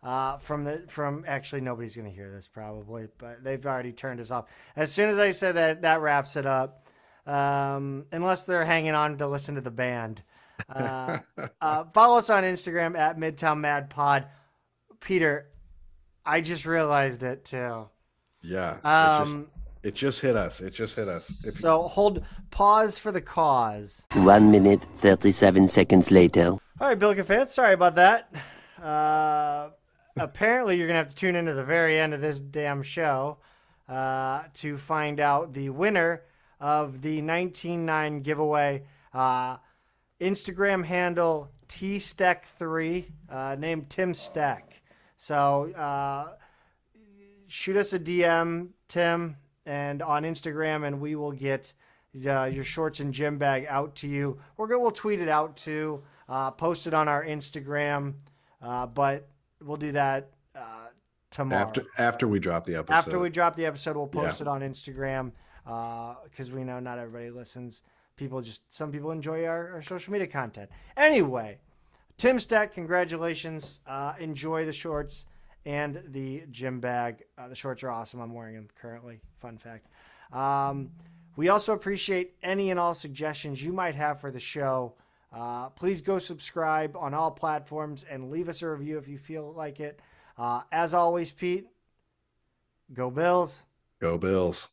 Uh, from the from actually nobody's gonna hear this probably, but they've already turned us off. As soon as I said that, that wraps it up. Um, unless they're hanging on to listen to the band. Uh, uh, follow us on Instagram at Midtown Mad Pod. Peter, I just realized it too. Yeah. it, just, Um, it just hit us. It just hit us. If, so hold pause for the cause. One minute, 37 seconds later. All right, Billiken fans, sorry about that. Uh, apparently, you're gonna have to tune into the very end of this damn show uh, to find out the winner of the 19.9 giveaway. Uh, Instagram handle tsteck3, uh, named Tim Steck. So uh, shoot us a DM, Tim, and on Instagram, and we will get uh, your shorts and gym bag out to you. We're good. We'll tweet it out too. Uh, post it on our Instagram. Uh, but we'll do that uh, tomorrow. After after we drop the episode. After we drop the episode, we'll post it on Instagram because we know not everybody listens. People just some people enjoy our, our social media content. Anyway, Tim Steck, congratulations. Uh, enjoy the shorts and the gym bag. Uh, the shorts are awesome. I'm wearing them currently. Fun fact. Um, we also appreciate any and all suggestions you might have for the show. Uh, please go subscribe on all platforms and leave us a review if you feel like it. Uh, as always, Pete, go Bills. Go Bills.